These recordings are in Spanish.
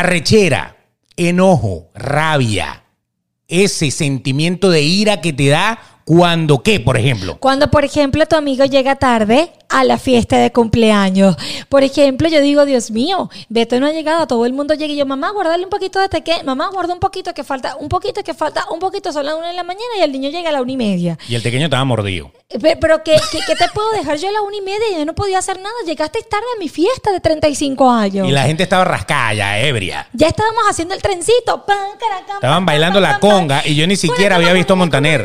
arrechera, enojo, rabia, ese sentimiento de ira que te da cuando qué, por ejemplo. Cuando, por ejemplo, tu amigo llega tarde a la fiesta de cumpleaños. Por ejemplo, yo digo, Dios mío, Beto no ha llegado, todo el mundo llega y yo, mamá, guardale un poquito de tequé, mamá, guarda un poquito que falta, un poquito que falta, un poquito, son las una de la mañana y el niño llega a la una y media. Y el pequeño estaba mordido. Pe- Pero, ¿qué, qué, qué te puedo dejar yo a la una y media? Yo no podía hacer nada. Llegaste tarde a mi fiesta de 35 años. Y la gente estaba rascada, ya, ebria. Ya estábamos haciendo el trencito. Pan, caracam, Estaban pan, bailando pan, la conga y yo ni siquiera había visto Montaner.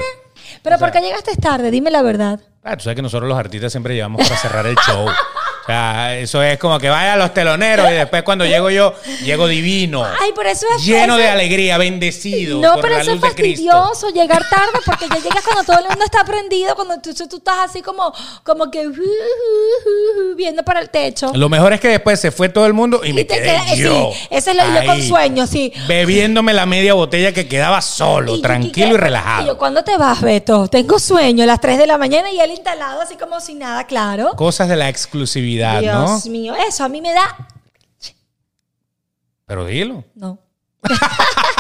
Pero ¿por qué llegaste tarde? Dime la verdad. Ah, tú sabes que nosotros los artistas siempre llevamos para cerrar el show. O sea, eso es como que vaya a los teloneros y después cuando llego yo, llego divino. Ay, pero eso es Lleno de alegría, bendecido. No, por pero la eso es luz fastidioso llegar tarde porque ya llegas cuando todo el mundo está prendido, cuando tú, tú estás así como, como que uh, uh, uh, viendo para el techo. Lo mejor es que después se fue todo el mundo y me Y te quedé queda- yo. sí, ese es lo- yo con ahí, sueño, sí. Bebiéndome la media botella que quedaba solo, Y- tranquilo y, relajado. y yo, ¿cuándo te vas, Beto? Tengo sueño a las 3 de la mañana y él instalado así como si nada, claro. Cosas de la exclusividad, ¿no? Dios mío, eso a mí me da... Pero dilo. No.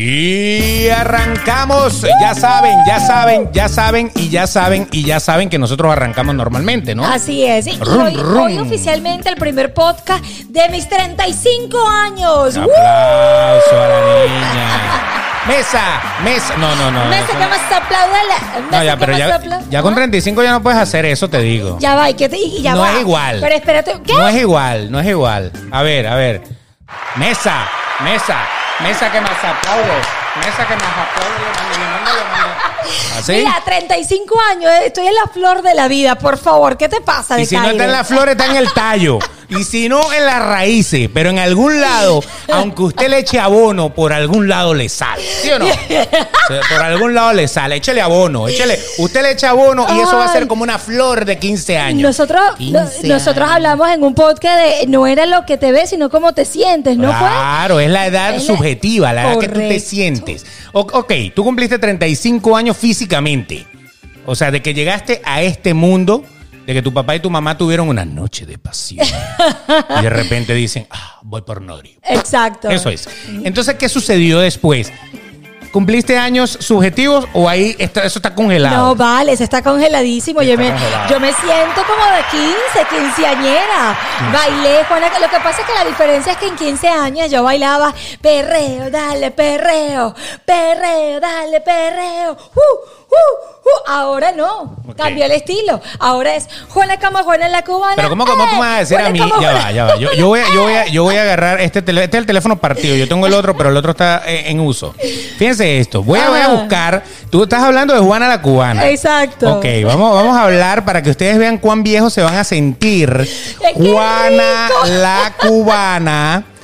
Y arrancamos, ya saben, ya saben, ya saben y ya saben y ya saben que nosotros arrancamos normalmente, ¿no? Así es. Y Rum, hoy, rum. hoy oficialmente el primer podcast de mis 35 años. Un ¡Woo! aplauso a la niña. Mesa, mesa. No, no, no. Mesa que más aplauda. No, ya, pero ya, ya con 35 ya no puedes hacer eso, te digo. Ya va, y, que te- y ya No va. es igual. Pero espérate, ¿qué? No es igual, no es igual. A ver, a ver. Mesa, mesa, mesa que más aplaude. Mesa que aplaude. le le. ¿Así? Mira, 35 años, eh, estoy en la flor de la vida, por favor, ¿qué te pasa de Y si no está en la flor, está en el tallo. Y si no, en las raíces. Pero en algún lado, aunque usted le eche abono, por algún lado le sale. ¿Sí o no? Por algún lado le sale. Échele abono. Échele. Usted le echa abono y eso va a ser como una flor de 15 años. Nosotros, no- 15 nosotros hablamos en un podcast de no era lo que te ves, sino cómo te sientes, ¿no fue? Claro, es la edad Es la- subjetiva, la edad que tú te Correcto. O- ok, tú cumpliste 35 años físicamente. O sea, de que llegaste a este mundo, de que tu papá y tu mamá tuvieron una noche de pasión. y de repente dicen, ah, voy por Nori. Exacto. Eso es. Entonces, ¿qué sucedió después? ¿Cumpliste años subjetivos o ahí está- eso está congelado? No, vale, se está congeladísimo. Yo me, congelado. yo me siento como de 15, quinceañera. Bailé, Juana. Lo que pasa es que la diferencia es que en 15 años yo bailaba perreo, dale, perreo, perreo, dale, perreo. Uh, uh, uh. Ahora no, cambió el estilo. Ahora es Juana como Juana la cubana. Pero ¿cómo, cómo tú me vas a decir Eh, a mí? Ya Juana- va, ya va. Yo, yo voy, a, yo, voy a, yo voy a agarrar este teléfono. Este es el teléfono partido. Yo tengo el otro, pero el otro está en uso. Fíjense esto. Voy a, voy a Ajá. buscar. Tú estás hablando de Juana la Cubana. Exacto. Ok, vamos, vamos a hablar para que ustedes vean cuán viejos se van a sentir. Juana la Cubana.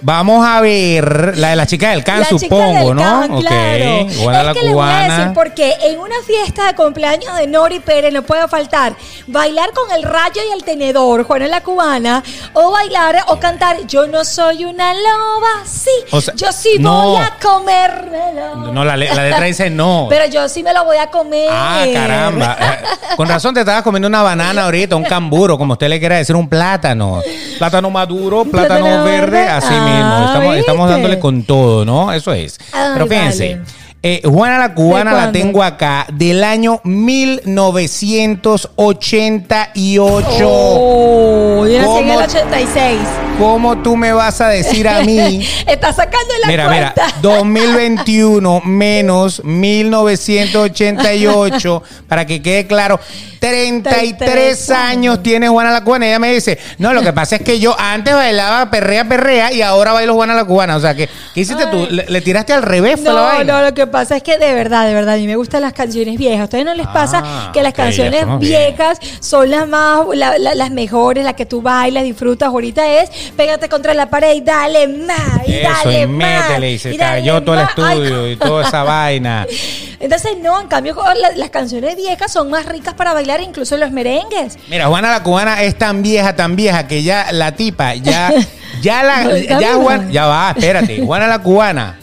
Vamos a ver la de la chica del can, La supongo, del ¿no? can, claro. Juana es la que les voy a Cubana. decir porque en una fiesta de cumpleaños de Nori Pérez no puede faltar bailar con el rayo y el tenedor, Juana la cubana, o bailar o cantar Yo no soy una loba, sí, O sea, yo sí no. voy a comérmelo. No, la, le- la letra dice no. Pero yo sí me lo voy a comer. Ah, caramba. Eh, Con razón te estabas comiendo una banana ahorita, un camburo, como usted le quiera decir, un plátano. Plátano maduro, plátano, Plátano verde, verde. así Ah, mismo. Estamos, estamos dándole con todo, ¿no? Eso es. Ay, Pero fíjense. eh, Juana la Cubana ¿De la tengo acá del año 1988. Oh, yo nací en el ¿Cómo? 86. ¿Cómo tú me vas a decir a mí? Está sacando la Mira, mira, cuenta. 2021 menos 1988, para que quede claro, 33 33 años tiene Juana la Cubana. Ella me dice, no, lo que pasa es que yo antes bailaba perrea, perrea y ahora bailo Juana la Cubana. O sea, que, ¿qué hiciste tú? ¿Le, le tiraste al revés? fue la No, no, lo que pasa es que de verdad, de verdad, a mí me gustan las canciones viejas. ¿A ustedes no les pasa Ah, que las canciones bien. viejas son las más, la- la- las mejores, las que tú bailas, disfrutas? Ahorita es pégate contra la pared y dale más, y Eso, dale y más. métele, y se cayó todo el. Ay, estudio y toda esa vaina. Entonces, no, en cambio, la- las canciones viejas son más ricas para bailar, incluso los merengues. Mira, Juana la Cubana es tan vieja, tan vieja que ya la tipa, ya, ya la, No, ya Gabriela. Juan, ya va, espérate, Juana la Cubana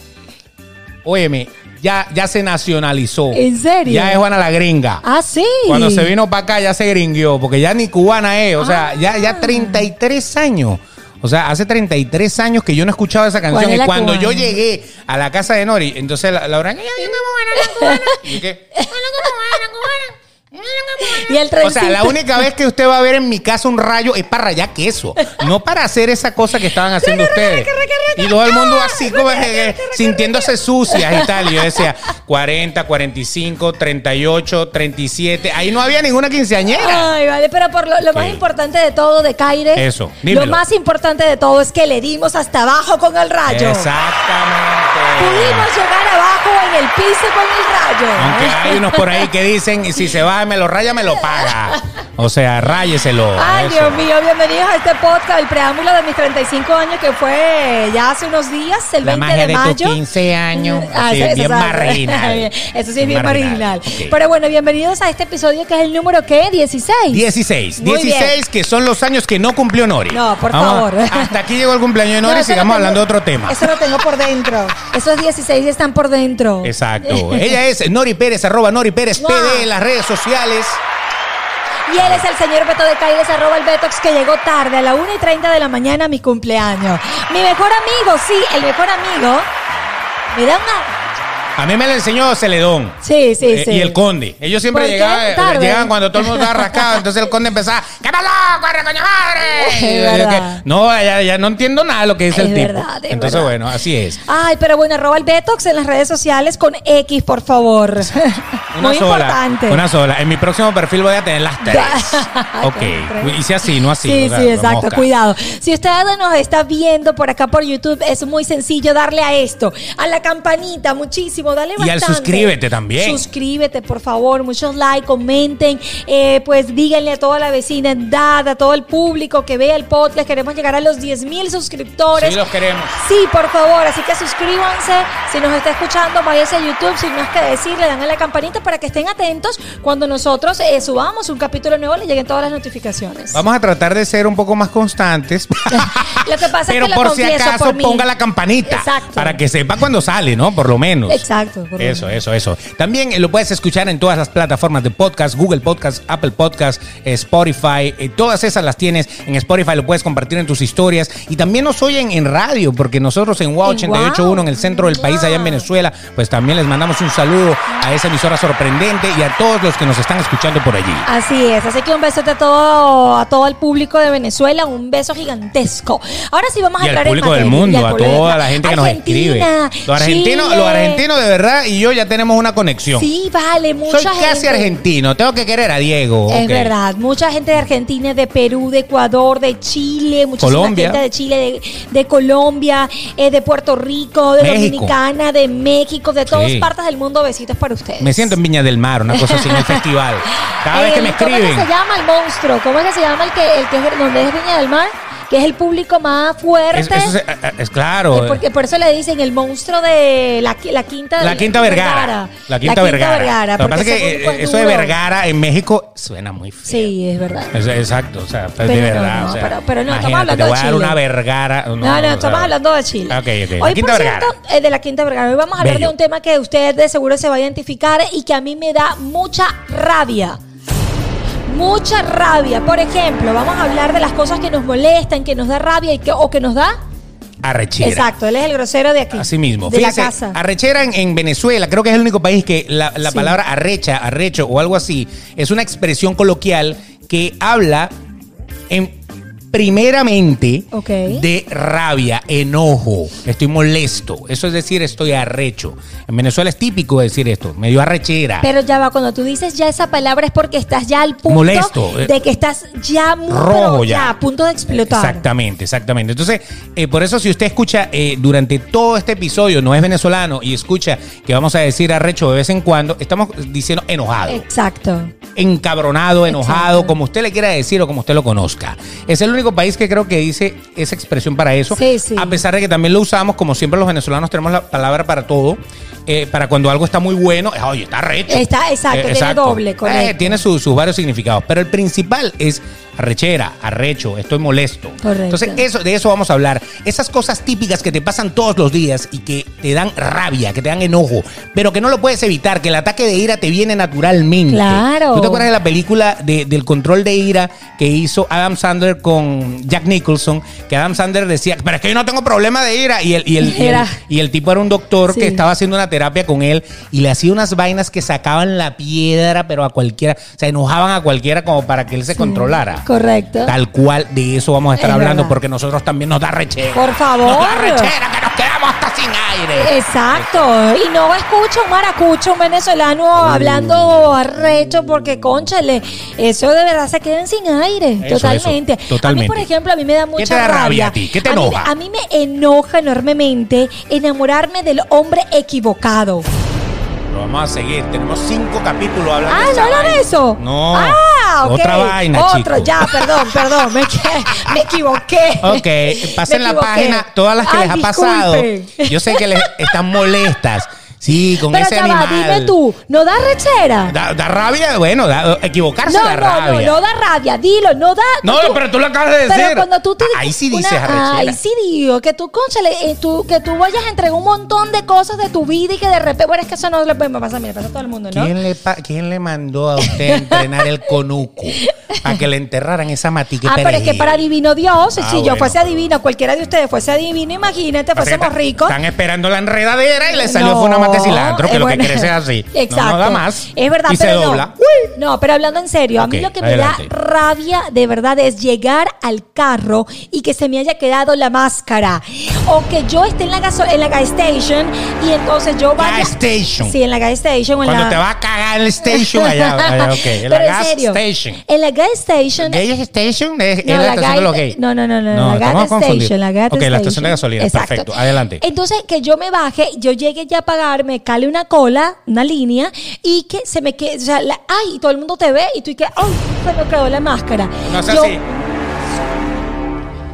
óyeme, ya, ya se nacionalizó. ¿En serio? Ya es Juana la gringa. Ah, sí. Cuando se vino para acá ya se gringuió, porque ya ni cubana es, o sea, ya, ya 33 años. O sea, hace 33 años que yo no escuchaba esa canción. ¿Cuál es Y la cuando yo cubana? llegué a la casa de Nori, entonces la, la orangueña, "Ay, como buena la cubana". Y el O sea, la única vez que usted va a ver en mi casa un rayo es para rayar queso, no para hacer esa cosa que estaban haciendo ustedes. Y todo el mundo así como sintiéndose sucias y tal. Y yo decía 40, 45, 38, 37. Ahí no había ninguna quinceañera. Ay, vale, pero por lo, lo más Sí. importante de todo de Caire, Eso, lo más importante de todo es que le dimos hasta abajo con el rayo. Exactamente. Pudimos llegar abajo en el piso con el rayo. Aunque hay unos por ahí que dicen, si se va y me lo raya, me lo paga. O sea, ráyeselo. Ay. Dios mío, bienvenidos a este podcast, el preámbulo de mis 35 años que fue ya hace unos días, el La 20 magia de de tus mayo. 15 años. Ah, Sí, bien marginal. Eso sí es bien marginal. Ok. Pero bueno, bienvenidos a este episodio que es el número ¿qué? 16. 16. Muy 16 que son los años que no cumplió Nori. No, por Vamos, favor. Hasta aquí llegó el cumpleaños de No, Nori y lo sigamos tengo- hablando de otro tema. Eso lo tengo por dentro. Esos 16 están por dentro. Exacto. Ella es Nori Pérez, arroba Nori Pérez. PD en las redes sociales. Y él es el señor Beto de Caires, arroba el Betox, que llegó tarde a la 1 y 30 de la mañana a mi cumpleaños. Mi mejor amigo, sí, el mejor amigo. Me da una. A mí me lo enseñó Celedón. Sí, sí, Eh, sí. Y el conde. Ellos siempre ¿Por qué? llegaban, cuando todo el mundo estaba rascado. Entonces el conde empezaba, ¡qué malo! ¡Corre, coño madre! Es Y que, no, ya, ya no entiendo nada de lo que dice Es el tipo. verdad, es Entonces, verdad. bueno, así es. Ay, pero bueno, arroba el Betox en las redes sociales con X, por favor. Una Muy sola. importante. Una sola. En mi próximo perfil voy a tener las tres. ok. Tres. Hice así, no así. Sí, o sea, sí, exacto. mosca. Cuidado. Si usted nos está viendo por acá por YouTube, es muy sencillo darle a esto, a la campanita, muchísimo, dale Y al bastante. suscríbete también. Suscríbete, por favor, muchos likes, comenten, eh, pues díganle a toda la vecindad, a todo el público que vea el podcast. Queremos llegar a los 10 mil suscriptores. Sí, los queremos. Sí, por favor, así que suscríbanse. Si nos está escuchando, váyase a YouTube. Sin más que decir, le dan a la campanita para que estén atentos cuando nosotros eh, subamos un capítulo nuevo, le lleguen todas las notificaciones. Vamos a tratar de ser un poco más constantes. Lo que pasa Pero es que lo por si confieso acaso por ponga la campanita. Exacto. Para que sepa cuando sale, ¿no? Por lo menos. Exacto. Por lo Eso, eso, eso. También lo puedes escuchar en todas las plataformas de podcast, Google Podcast, Apple Podcast, eh, Spotify. eh, todas esas las tienes en Spotify, lo puedes compartir en tus historias. Y también nos oyen en radio, porque nosotros en WOW En 881 en el centro del país, allá en. Venezuela, pues también les mandamos un saludo a esa emisora sorprendente y a todos los que nos están escuchando por allí. Así es, así que un besote a todo, a todo el público de Venezuela, un beso gigantesco. Ahora sí vamos a Y al entrar público en del mundo, al a público- toda la gente que nos escribe. Argentina, Los argentinos, los argentinos de verdad y yo ya tenemos una conexión. Sí, vale, mucha Soy casi argentino, tengo que querer a Diego. Es verdad, mucha gente de Argentina, de Perú, de Ecuador, de Chile, mucha gente de Chile, de, de Colombia, eh, de Puerto Rico, de México. Dominicana, de México, de todas Sí. partes del mundo. Besitos para ustedes. Me siento en Viña del Mar, una cosa así en el festival. Cada vez que me El- ¿Cómo es escriben. que se llama el monstruo? ¿Cómo es que se llama el que, el que es donde es Viña del Mar? Que es el público más fuerte. Es, eso es, es- es claro. Eh, porque por eso le dicen el monstruo de la, la quinta La Quinta Vergara. La Quinta Vergara. Lo que pasa es que eh, eso de. Vergara en México suena muy feo. Sí, es verdad. Exacto, o sea, Pero de no, verdad. no, o sea, pero- pero no, estamos hablando te de voy a dar Chile. una Vergara. No, No, estamos hablando de Chile. La Hoy, por cierto, eh, de la Quinta Vergara. Hoy vamos a hablar Bello. de un tema que usted de seguro se va a identificar y que a mí me da mucha rabia. Mucha rabia. Por ejemplo, vamos a hablar de las cosas que nos molestan, que nos da rabia y que, o que nos da. Arrechera. Exacto, él es el grosero de aquí. Así mismo. De la casa. arrechera en, en Venezuela, creo que es el único país que la, la Sí. palabra arrecha, arrecho o algo así es una expresión coloquial que habla en primeramente de rabia, enojo, estoy molesto. Eso es decir, estoy arrecho. En Venezuela es típico decir esto, medio arrechera. Pero ya va, cuando tú dices ya esa palabra es porque estás ya al punto Molesto, eh. de que estás ya muy Rojo pero ya. a punto de explotar. Exactamente, exactamente. Entonces, eh, por eso si usted escucha eh, durante todo este episodio, no es venezolano, y escucha que vamos a decir arrecho de vez en cuando, estamos diciendo enojado. Exacto. encabronado, enojado, Exacto. como usted le quiera decir o como usted lo conozca. Es el único país que creo que dice esa expresión para eso. Sí, sí. A pesar de que también lo usamos, como siempre los venezolanos tenemos la palabra para todo. eh, para cuando algo está muy bueno, eh, oye, está recho. Está- exacto, tiene doble, correcto. tiene su- sus varios significados. Pero el principal es arrechera, arrecho, estoy molesto. Correcto. Entonces, eso, de eso vamos a hablar. Esas cosas típicas que te pasan todos los días y que te dan rabia, que te dan enojo, pero que no lo puedes evitar, que el ataque de ira te viene naturalmente. Claro. ¿Tú te acuerdas de la película de- del control de ira que hizo Adam Sandler con Jack Nicholson? Que Adam Sandler decía, pero es que yo no tengo problema de ira. Y el, y el, y el- Era. y el tipo era un doctor Sí. que estaba haciendo una terapia con él y le hacía unas vainas que sacaban la piedra, pero a cualquiera, o sea, enojaban a cualquiera como para que él se controlara. Correcto. Tal cual de eso vamos a estar Es hablando verdad. porque nosotros también nos da rechera. Por favor. Nos da rechera que nos quedamos hasta sin aire. Exacto. Y no escucho un maracucho, un venezolano hablando arrecho porque, conchale, eso de verdad se quedan sin aire. Eso, totalmente. eso, totalmente. A mí, por ejemplo, a mí me da mucha te da rabia a ti? ¿Qué te mí- enoja? A mí, me enoja enormemente enamorarme del hombre equivocado. Lo vamos a seguir. Tenemos cinco capítulos hablando Ah, de ¿no esa hablan de vaina. eso? No. Ah, ok. Otra vaina, Otro, chico. ya, perdón, perdón. Me, me equivoqué. Ok, pasen la página, todas las que Ay, les ha pasado. Yo sé que les están molestas. Sí, con Pero ese animal. va, dime tú, ¿no da rechera? Da, da rabia, bueno, da- equivocarse No, da no, rabia. no, no da rabia, dilo, no da. No, pero tú lo acabas de decir. Pero cuando tú te Ahí sí una- dices arrechera. Ahí sí digo que tú, conchale, eh, tú, que tú vayas a entregar un montón de cosas de tu vida y que de repente, bueno, es que eso no le pasar a mí, le pasa a todo el mundo, ¿no? ¿Quién le, pa- ¿Quién le mandó a usted entrenar el conuco? Para que le enterraran esa matica. Ah, pero es que para adivino Dios, Ah, si yo fuese adivino, cualquiera de ustedes fuese adivino, imagínate, fuésemos ricos. Están esperando la enredadera y le salió fue una mate de cilantro, que es lo que bueno. crece es así. Exacto. No, no da más. Es verdad, Y se pero no. dobla. No, pero hablando en serio, a mí lo que adelante. me da rabia de verdad es llegar al carro y que se me haya quedado la máscara. O que yo esté en la, gaso- en la gas station y entonces yo vaya. Gas station. Sí, en la gas station. en Cuando la- te va a cagar el station allá, allá, ok. En la Pero gas serio, station. En la gas station. ¿Gay station? Es, es No, la, la estación de los gays. no, no, no, no, la gas station, la gas Ok, la estación de station. gasolina. Exacto. Perfecto, adelante. Entonces, que yo me baje, yo llegue ya a pagar, me cale una cola, una línea, y que se me quede, o sea, la- ay, y todo el mundo te ve, y tú y que, ay, se me quedó la máscara. No Yo- así.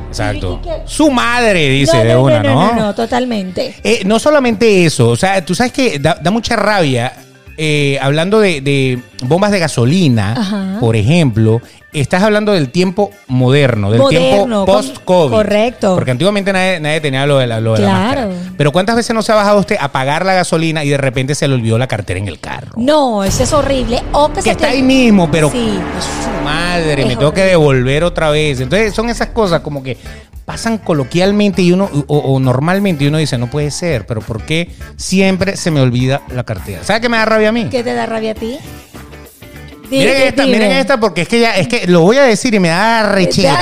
Exacto. Su madre, dice no, de una, no, ¿no? no, no, no, totalmente. Eh, no solamente eso, o sea, tú sabes que da, da mucha rabia, eh, hablando de, de bombas de gasolina, Ajá. por ejemplo, estás hablando del tiempo moderno, del Moderno, tiempo post-COVID. correcto. Porque antiguamente nadie, nadie tenía lo de la, lo de la Claro. máscara. Pero ¿cuántas veces no se ha bajado usted a pagar la gasolina y de repente se le olvidó la cartera en el carro? No, eso es horrible. O que, está te- ahí mismo, pero Sí. su madre, Es me tengo que horrible. devolver otra vez. Entonces son esas cosas como que pasan coloquialmente y uno o, o normalmente y uno dice, no puede ser, pero ¿por qué siempre se me olvida la cartera? ¿Sabe qué me da rabia a mí? ¿Qué te da rabia a ti? Miren esta, miren esta porque es que ya es que lo voy a decir y me da rechera.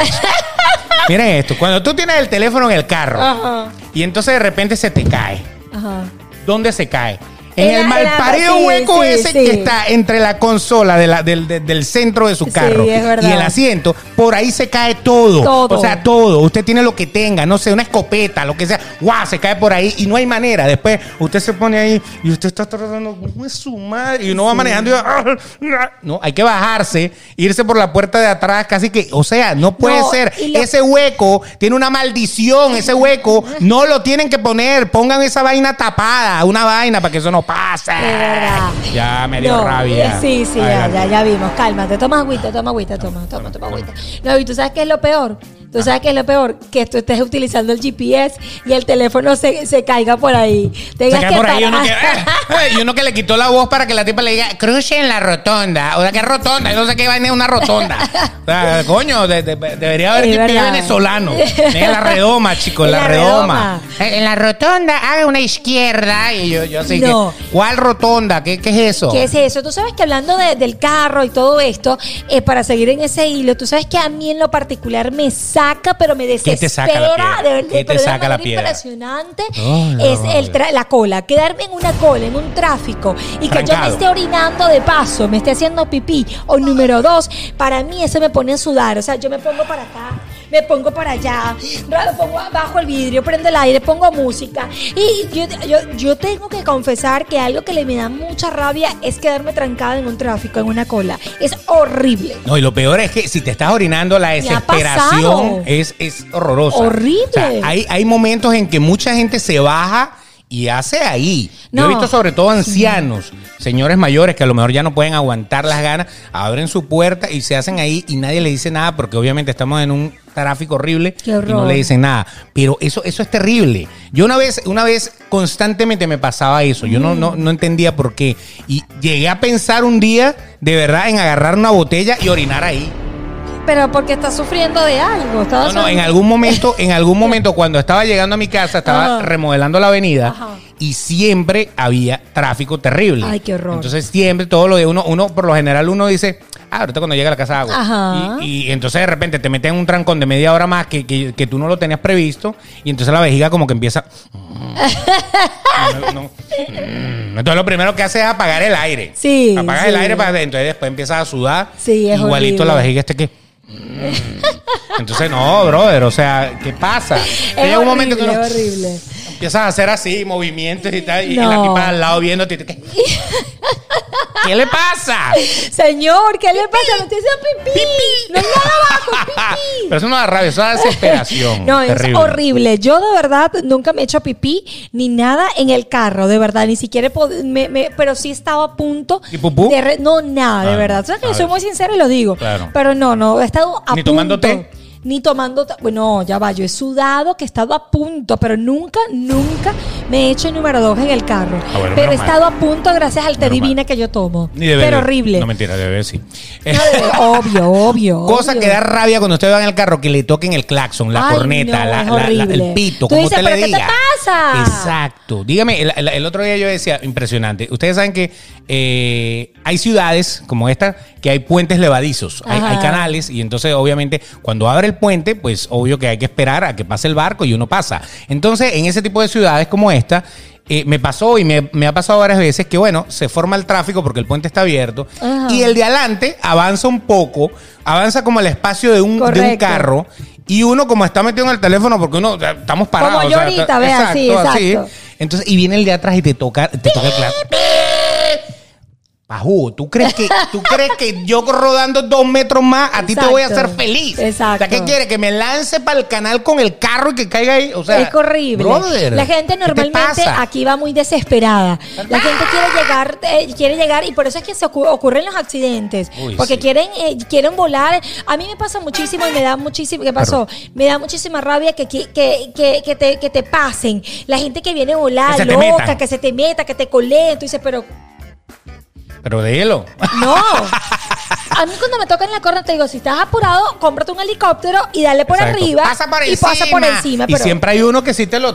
miren esto, cuando tú tienes el teléfono en el carro Ajá, y entonces de repente se te cae. ajá. ¿Dónde se cae? En, el sí, hueco sí, ese sí. que está entre la consola de la- del, de- del centro de su carro y el asiento, por ahí se cae todo. Todo. O sea, todo. Usted tiene lo que tenga, no sé, una escopeta, lo que sea. ¡Guau! Se cae por ahí y no hay manera. Después usted se pone ahí y usted está tratando, ¿cómo es su madre? Y uno va manejando y va, No, hay que bajarse, irse por la puerta de atrás, casi que, o sea, no puede No, ser. lo- Ese hueco tiene una maldición, ese hueco no lo tienen que poner. Pongan esa vaina tapada, una vaina para que eso no De verdad. Ya me dio No, rabia. Sí, sí, ya, ya, ya vimos. Cálmate, toma agüita, toma agüita, toma, toma, toma agüita. No, y tú sabes qué es lo peor. Tú sabes qué es lo peor, que tú estés utilizando el GPS y el teléfono se, se caiga por ahí. Se Tengas cae que por ahí uno que, parar. y uno que le quitó la voz para que la tipa le diga, cruce en la rotonda. O sea, ¿qué rotonda? Yo no sé qué vaina es una rotonda. O sea, coño, de- de- debería haber que verdad. venezolano. En la redoma, chicos, en la, la redoma. redoma. En la rotonda, haga una izquierda. Y yo, yo así No. que, ¿cuál rotonda? ¿Qué, qué es eso? ¿Qué es eso? Tú sabes que hablando de- del carro y todo esto, eh, para seguir en ese hilo, tú sabes que a mí en lo particular me saca, pero me ¿Qué te desespera. saca la piedra? de ¿Qué te saca la manera piedra? impresionante Oh, es el tra- la cola. Quedarme en una cola, en un tráfico, y que yo me esté orinando de paso, me esté haciendo pipí. O número dos, para mí eso me pone a sudar. O sea, yo me pongo para acá. Me pongo para allá, pongo bajo el vidrio, prendo el aire, pongo música. Y yo, yo, yo tengo que confesar que algo que le me da mucha rabia es quedarme trancada en un tráfico, en una cola. Es horrible. No, y lo peor es que si te estás orinando, la desesperación es, es horrorosa. Horrible. O sea, hay, hay momentos en que mucha gente se baja y hace ahí. Yo No. he visto sobre todo ancianos señores mayores que a lo mejor ya no pueden aguantar las ganas, abren su puerta y se hacen ahí y nadie le dice nada porque obviamente estamos en un tráfico horrible y no le dicen nada. Pero eso, eso es terrible. Yo una vez, una vez constantemente me pasaba eso. Yo no, no, no entendía por qué. Y llegué a pensar un día, de verdad, en agarrar una botella y orinar ahí. Pero porque estás sufriendo de algo. No, no, en algún momento, en algún momento cuando estaba llegando a mi casa, estaba Ajá. remodelando la avenida Ajá. y siempre había tráfico terrible. Ay, qué horror. Entonces siempre todo lo de uno, uno por lo general uno dice, ah, ahorita cuando llega a la casa hago. Ajá. Y, y entonces de repente te meten un trancón de media hora más que, que- que tú no lo tenías previsto y entonces la vejiga como que empieza... No, no, mm. Entonces lo primero que hace es apagar el aire. Sí, Apagar sí. el aire para adentro y después empieza a sudar. Sí, es Igualito horrible. la vejiga este que... Entonces, no, brother, o sea, ¿qué pasa? Es Llega un momento que es horrible. Empiezas a hacer así, movimientos y tal, y No. la tipa al lado viéndote. ¿Qué, ¿Qué le pasa? Señor, ¿qué le pasa? No estoy haciendo pipí. No hay nada abajo, pipí. Pero eso no da rabia, eso da desesperación. No, terrible. es horrible. Yo de verdad nunca me he hecho pipí ni nada en el carro, de verdad. Ni siquiera me, me- pero sí estaba a punto. ¿Y pupú? de re- no, nada, de Ah, verdad. ¿Sabes que a yo soy muy sincera y lo digo? Claro. Pero no, no, he estado a ¿Ni punto. tomando té? Ni tomando, bueno, ya va, yo he sudado que he estado a punto, pero nunca, nunca me he hecho el número dos en el carro. Ah, bueno, pero he mal. estado a punto gracias al té mal. divina que yo tomo. Ni de pero horrible. No, mentira, de bebé sí. No, de- obvio, obvio. Cosa obvio. que da rabia cuando usted va en el carro, que le toquen el claxon, la Ay, corneta, no, la- el pito, Tú como dices, usted le ¿pero qué te diga. pasa? Exacto. Dígame, el, el- el otro día yo decía, impresionante. Ustedes saben que eh, hay ciudades como esta que hay puentes levadizos, hay, hay canales y entonces obviamente cuando abre el puente, pues obvio que hay que esperar a que pase el barco y uno pasa. Entonces en ese tipo de ciudades como esta, eh, me pasó y me, me ha pasado varias veces que, bueno, se forma el tráfico porque el puente está abierto Ajá. y el de adelante avanza un poco, avanza como el espacio de un, de un Correcto. carro y uno como está metido en el teléfono porque uno estamos parados. Como yo ahorita, ve, así, exacto. Entonces, y viene el de atrás y te toca, te toca el claro. Pajú, ¿tú crees que tú crees que yo rodando dos metros más a ti te voy a hacer feliz? Exacto. O sea, ¿qué quiere? Que me lance para el canal con el carro y que caiga ahí. O sea, es horrible. brother, la gente ¿qué te normalmente aquí va muy desesperada. La gente quiere llegar, eh, quiere llegar y por eso es que se ocu- ocurren los accidentes. Uy, porque sí. quieren, eh, quieren volar. A mí me pasa muchísimo y me da muchísimo. ¿Qué pasó? Me da muchísima rabia que, que, que, te, que te pasen. La gente que viene a volar, loca, que se te meta, que te coleen. Tú dices, pero Pero de hielo. no. A mí cuando me tocan la corna te digo, si estás apurado, cómprate un helicóptero y dale por Exacto. arriba Pasa por y encima. pasa por encima. Y pero- siempre hay uno que sí te lo,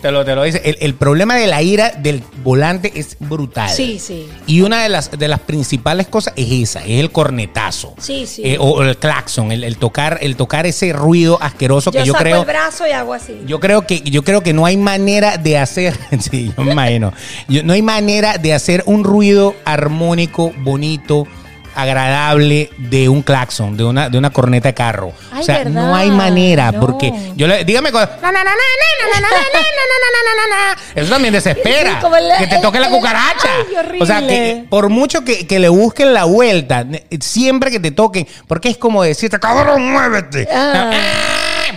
te lo, te lo dice. El, el problema de la ira del volante es brutal. Sí, sí. Y una de las, de las principales cosas es esa, es el cornetazo. Sí, sí. Eh, o, o el claxon, el, el tocar, el tocar ese ruido asqueroso yo que yo saco creo. el brazo y hago así. Yo creo que yo creo que no hay manera de hacer, sí, yo me imagino, Yo- no hay manera de hacer un ruido armónico, bonito, agradable de un claxon, de una, de una corneta de carro. O sea, no hay manera, porque yo le, dígame. Eso también desespera. Que te toque la cucaracha. O sea, que por mucho que, que, le busquen la vuelta, siempre que te toquen, porque es como decirte, cabrón, muévete.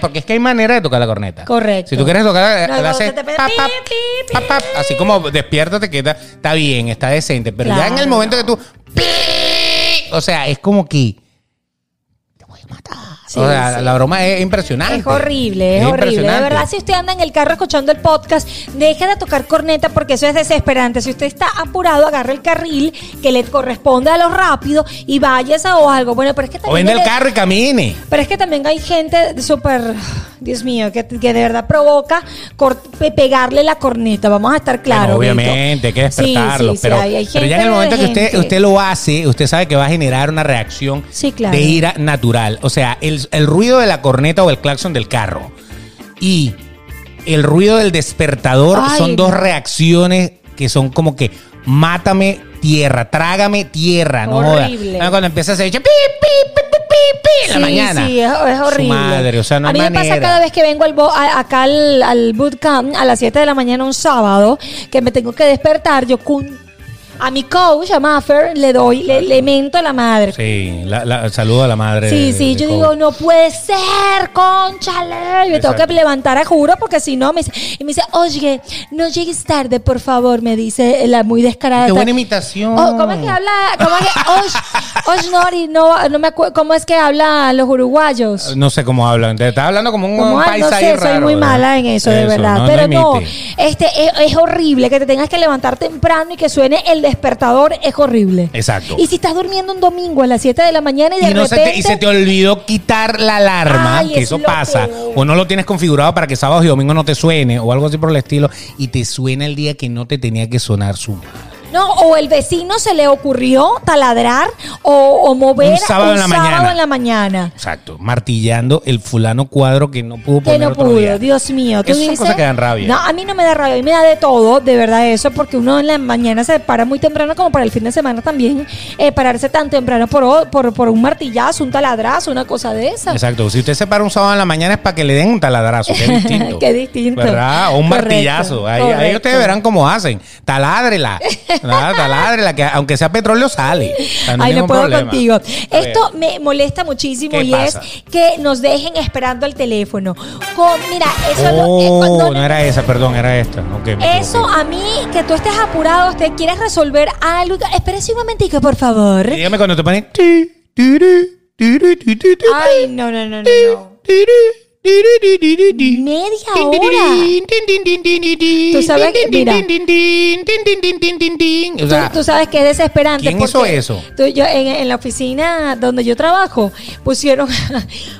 Porque es que hay manera de tocar la corneta. Correcto. Si tú quieres tocar, no, la así como despiértate, que está, está bien, está decente. Pero ya en el momento que tú. O sea, es como que. Te voy a matar. Sí, o sea, sí. la broma es impresionante. Es horrible, es, horrible. De verdad, si usted anda en el carro escuchando el podcast, deje de tocar corneta porque eso es desesperante. Si usted está apurado, agarre el carril que le corresponde a lo rápido y váyase o algo. Bueno, pero es que O también. vende el hay- carro y camine. Pero es que también hay gente súper, Dios mío, que, que de verdad provoca pegarle la corneta. Vamos a estar claros. Bueno, obviamente, hay que despertarlo. sí, pero, hay- hay pero ya en el momento que usted, usted lo hace, usted sabe que va a generar una reacción claro. de ira natural. O sea, el, el ruido de la corneta o el claxon del carro y el ruido del despertador Ay, son dos reacciones que son como que mátame tierra, trágame tierra, no joda. Horrible. Cuando empieza a hacer pi, pi, pi, pi, pi, pi, en la mañana. Sí, es, horrible. madre, o sea, no a mí me pasa cada vez que vengo al bo- a- acá al, al bootcamp a las 7 de la mañana un sábado, que me tengo que despertar, yo con A mi coach, a Maffer, le doy, le, le mento la madre. Sí, la, la- saludo a la madre. Sí, de- sí, de yo digo, no puede ser, conchale. Me tengo Exacto. que levantar a juro porque si no me dice, y me dice, oye, no llegues tarde, por favor, me dice la muy descarada. Qué buena imitación. Oh, ¿Cómo es que habla? ¿Cómo es que? Osh, Osh Nori, no, no me acuerdo. ¿Cómo es que hablan los uruguayos? No sé cómo hablan. Te estás hablando como un, Como, país no ahí sé, raro, soy muy ¿verdad? mala en eso, de verdad. Pero no, imite. este es, es horrible que te tengas que levantar temprano y que suene el despertador, es horrible. Exacto. Y si estás durmiendo un domingo a las 7 de la mañana y de Y, no se repente... te, y se te olvidó quitar la alarma, Ay, que es eso pasa, peor. o no lo tienes configurado para que sábado y domingo no te suene, o algo así por el estilo, y te suena el día que no te tenía que sonar su madre. No, o el vecino se le ocurrió taladrar o, o mover Un sábado en la mañana. en la mañana. Exacto, martillando el fulano cuadro que no pudo Que poner no otro pudo, día. Dios mío. ¿tú Esas son dices? cosas que dan rabia. No, a mí no me da rabia, a mí me da de todo, de verdad eso, porque uno en la mañana se para muy temprano como para el fin de semana también, eh, pararse tan temprano por, por, por un martillazo, un taladrazo, una cosa de esa. Exacto, si usted se para un sábado en la mañana es para que le den un taladrazo, que es distinto. Qué distinto. ¿Verdad? O un Correcto, martillazo. Ahí, ahí ustedes verán cómo hacen. Taládrela. ¿verdad? Taládrela, que aunque sea petróleo sale. O sea, no Ay, no puedo problema. contigo. A ver. Esto me molesta muchísimo ¿Qué y pasa? es que nos dejen esperando el teléfono. Con, mira, eso Oh, eh, cuando- no era esa, perdón, era esta. Eso a mí, que tú estés apurado, usted quieres resolver algo. Espérese un momentico, por favor. Y Dígame cuando te ponen. Ay, no, no, no, no. no. Media hora. Tú sabes que, es desesperante. ¿Quién hizo eso? Tú, yo, en, la oficina donde yo trabajo pusieron,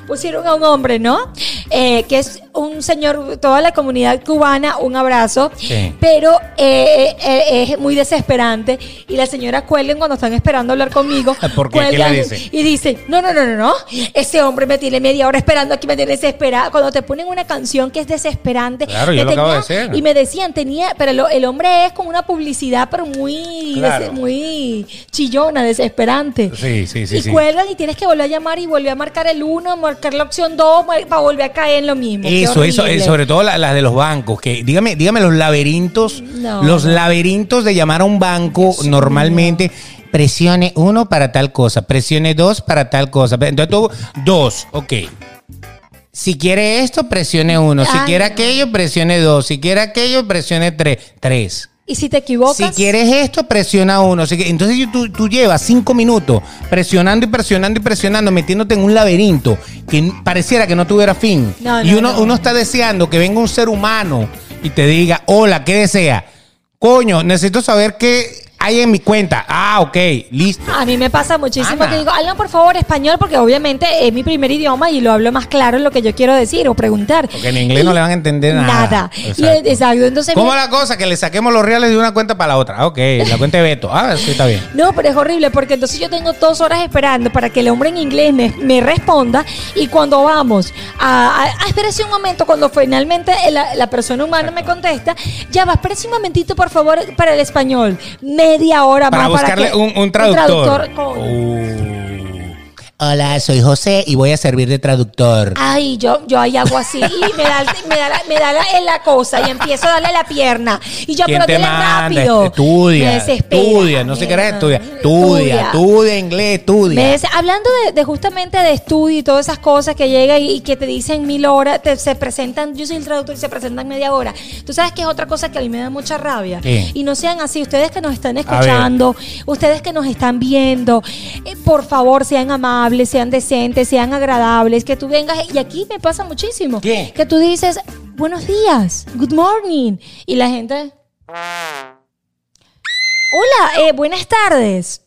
pusieron a un hombre, ¿no? Que es un señor, toda la comunidad cubana, un abrazo, sí. pero es muy desesperante y la señora cuelgan cuando están esperando hablar conmigo. ¿Por qué? Y dice, no, no, no, no, no, ese hombre me tiene media hora esperando aquí, me tiene desesperado desesperada. Cuando te ponen una canción que es desesperante. Claro, yo acabo de. Y me decían, tenía, pero lo- el hombre es como una publicidad, pero muy, Claro. des- muy chillona, desesperante. Sí, sí, sí, Y sí. cuelgan y tienes que volver a llamar y volver a marcar el 1, marcar la opción 2 para volver a caer en lo mismo. Eso, eso, eh, sobre todo la- las de los bancos, que dígame, dígame los laberintos, No. los laberintos de llamar a un banco normalmente. Presione uno para tal cosa, presione dos para tal cosa. Entonces tú, dos, ok. Si quiere esto, presione uno. Si Ay, quiere no. aquello, presione dos. Si quiere aquello, presione tres. Tres. Y si te equivocas. Si quieres esto, presiona uno. Que- Entonces tú, tú llevas cinco minutos presionando y presionando y presionando, metiéndote en un laberinto que pareciera que no tuviera fin. No, y no, uno, no. uno está deseando que venga un ser humano y te diga, hola, ¿qué desea? Coño, necesito saber qué hay en mi cuenta. Ah, ok, listo. A mí me pasa muchísimo Ana. que digo, hablan por favor español, porque obviamente es mi primer idioma y lo hablo más claro en lo que yo quiero decir o preguntar. Porque en inglés Y no le van a entender nada. Nada. Y, Exacto. exacto. Entonces, ¿Cómo mira- la cosa? Que le saquemos los reales de una cuenta para la otra. Ok, la cuenta de Beto. Ah, sí, está bien. No, pero es horrible porque entonces yo tengo dos horas esperando para que el hombre en inglés me, me responda y cuando vamos a, a, a- espérese un momento, cuando finalmente la, la persona humana me contesta, ya va, espérese un momentito por favor para el español, media hora Para más buscarle para que un, un traductor. coño. Uh. Hola, soy José y voy a servir de traductor. Ay, yo, yo ahí hago así y me da, me da, la, me da la, cosa y empiezo a darle la pierna. Y yo, ¿Quién pero te rápido. Estudia, estudia, no sé qué era estudia. Estudia, estudia inglés, estudia. Hablando de, de justamente de estudio y todas esas cosas que llegan y, y que te dicen mil horas, te, se presentan, yo soy el traductor y se presentan media hora. Tú sabes que es otra cosa que a mí me da mucha rabia. ¿Qué? Y no sean así, ustedes que nos están escuchando, ustedes que nos están viendo, eh, por favor sean amables, sean decentes, sean agradables, que tú vengas, y aquí me pasa muchísimo, ¿Qué? que tú dices, buenos días, good morning, y la gente... Hola, eh, buenas tardes.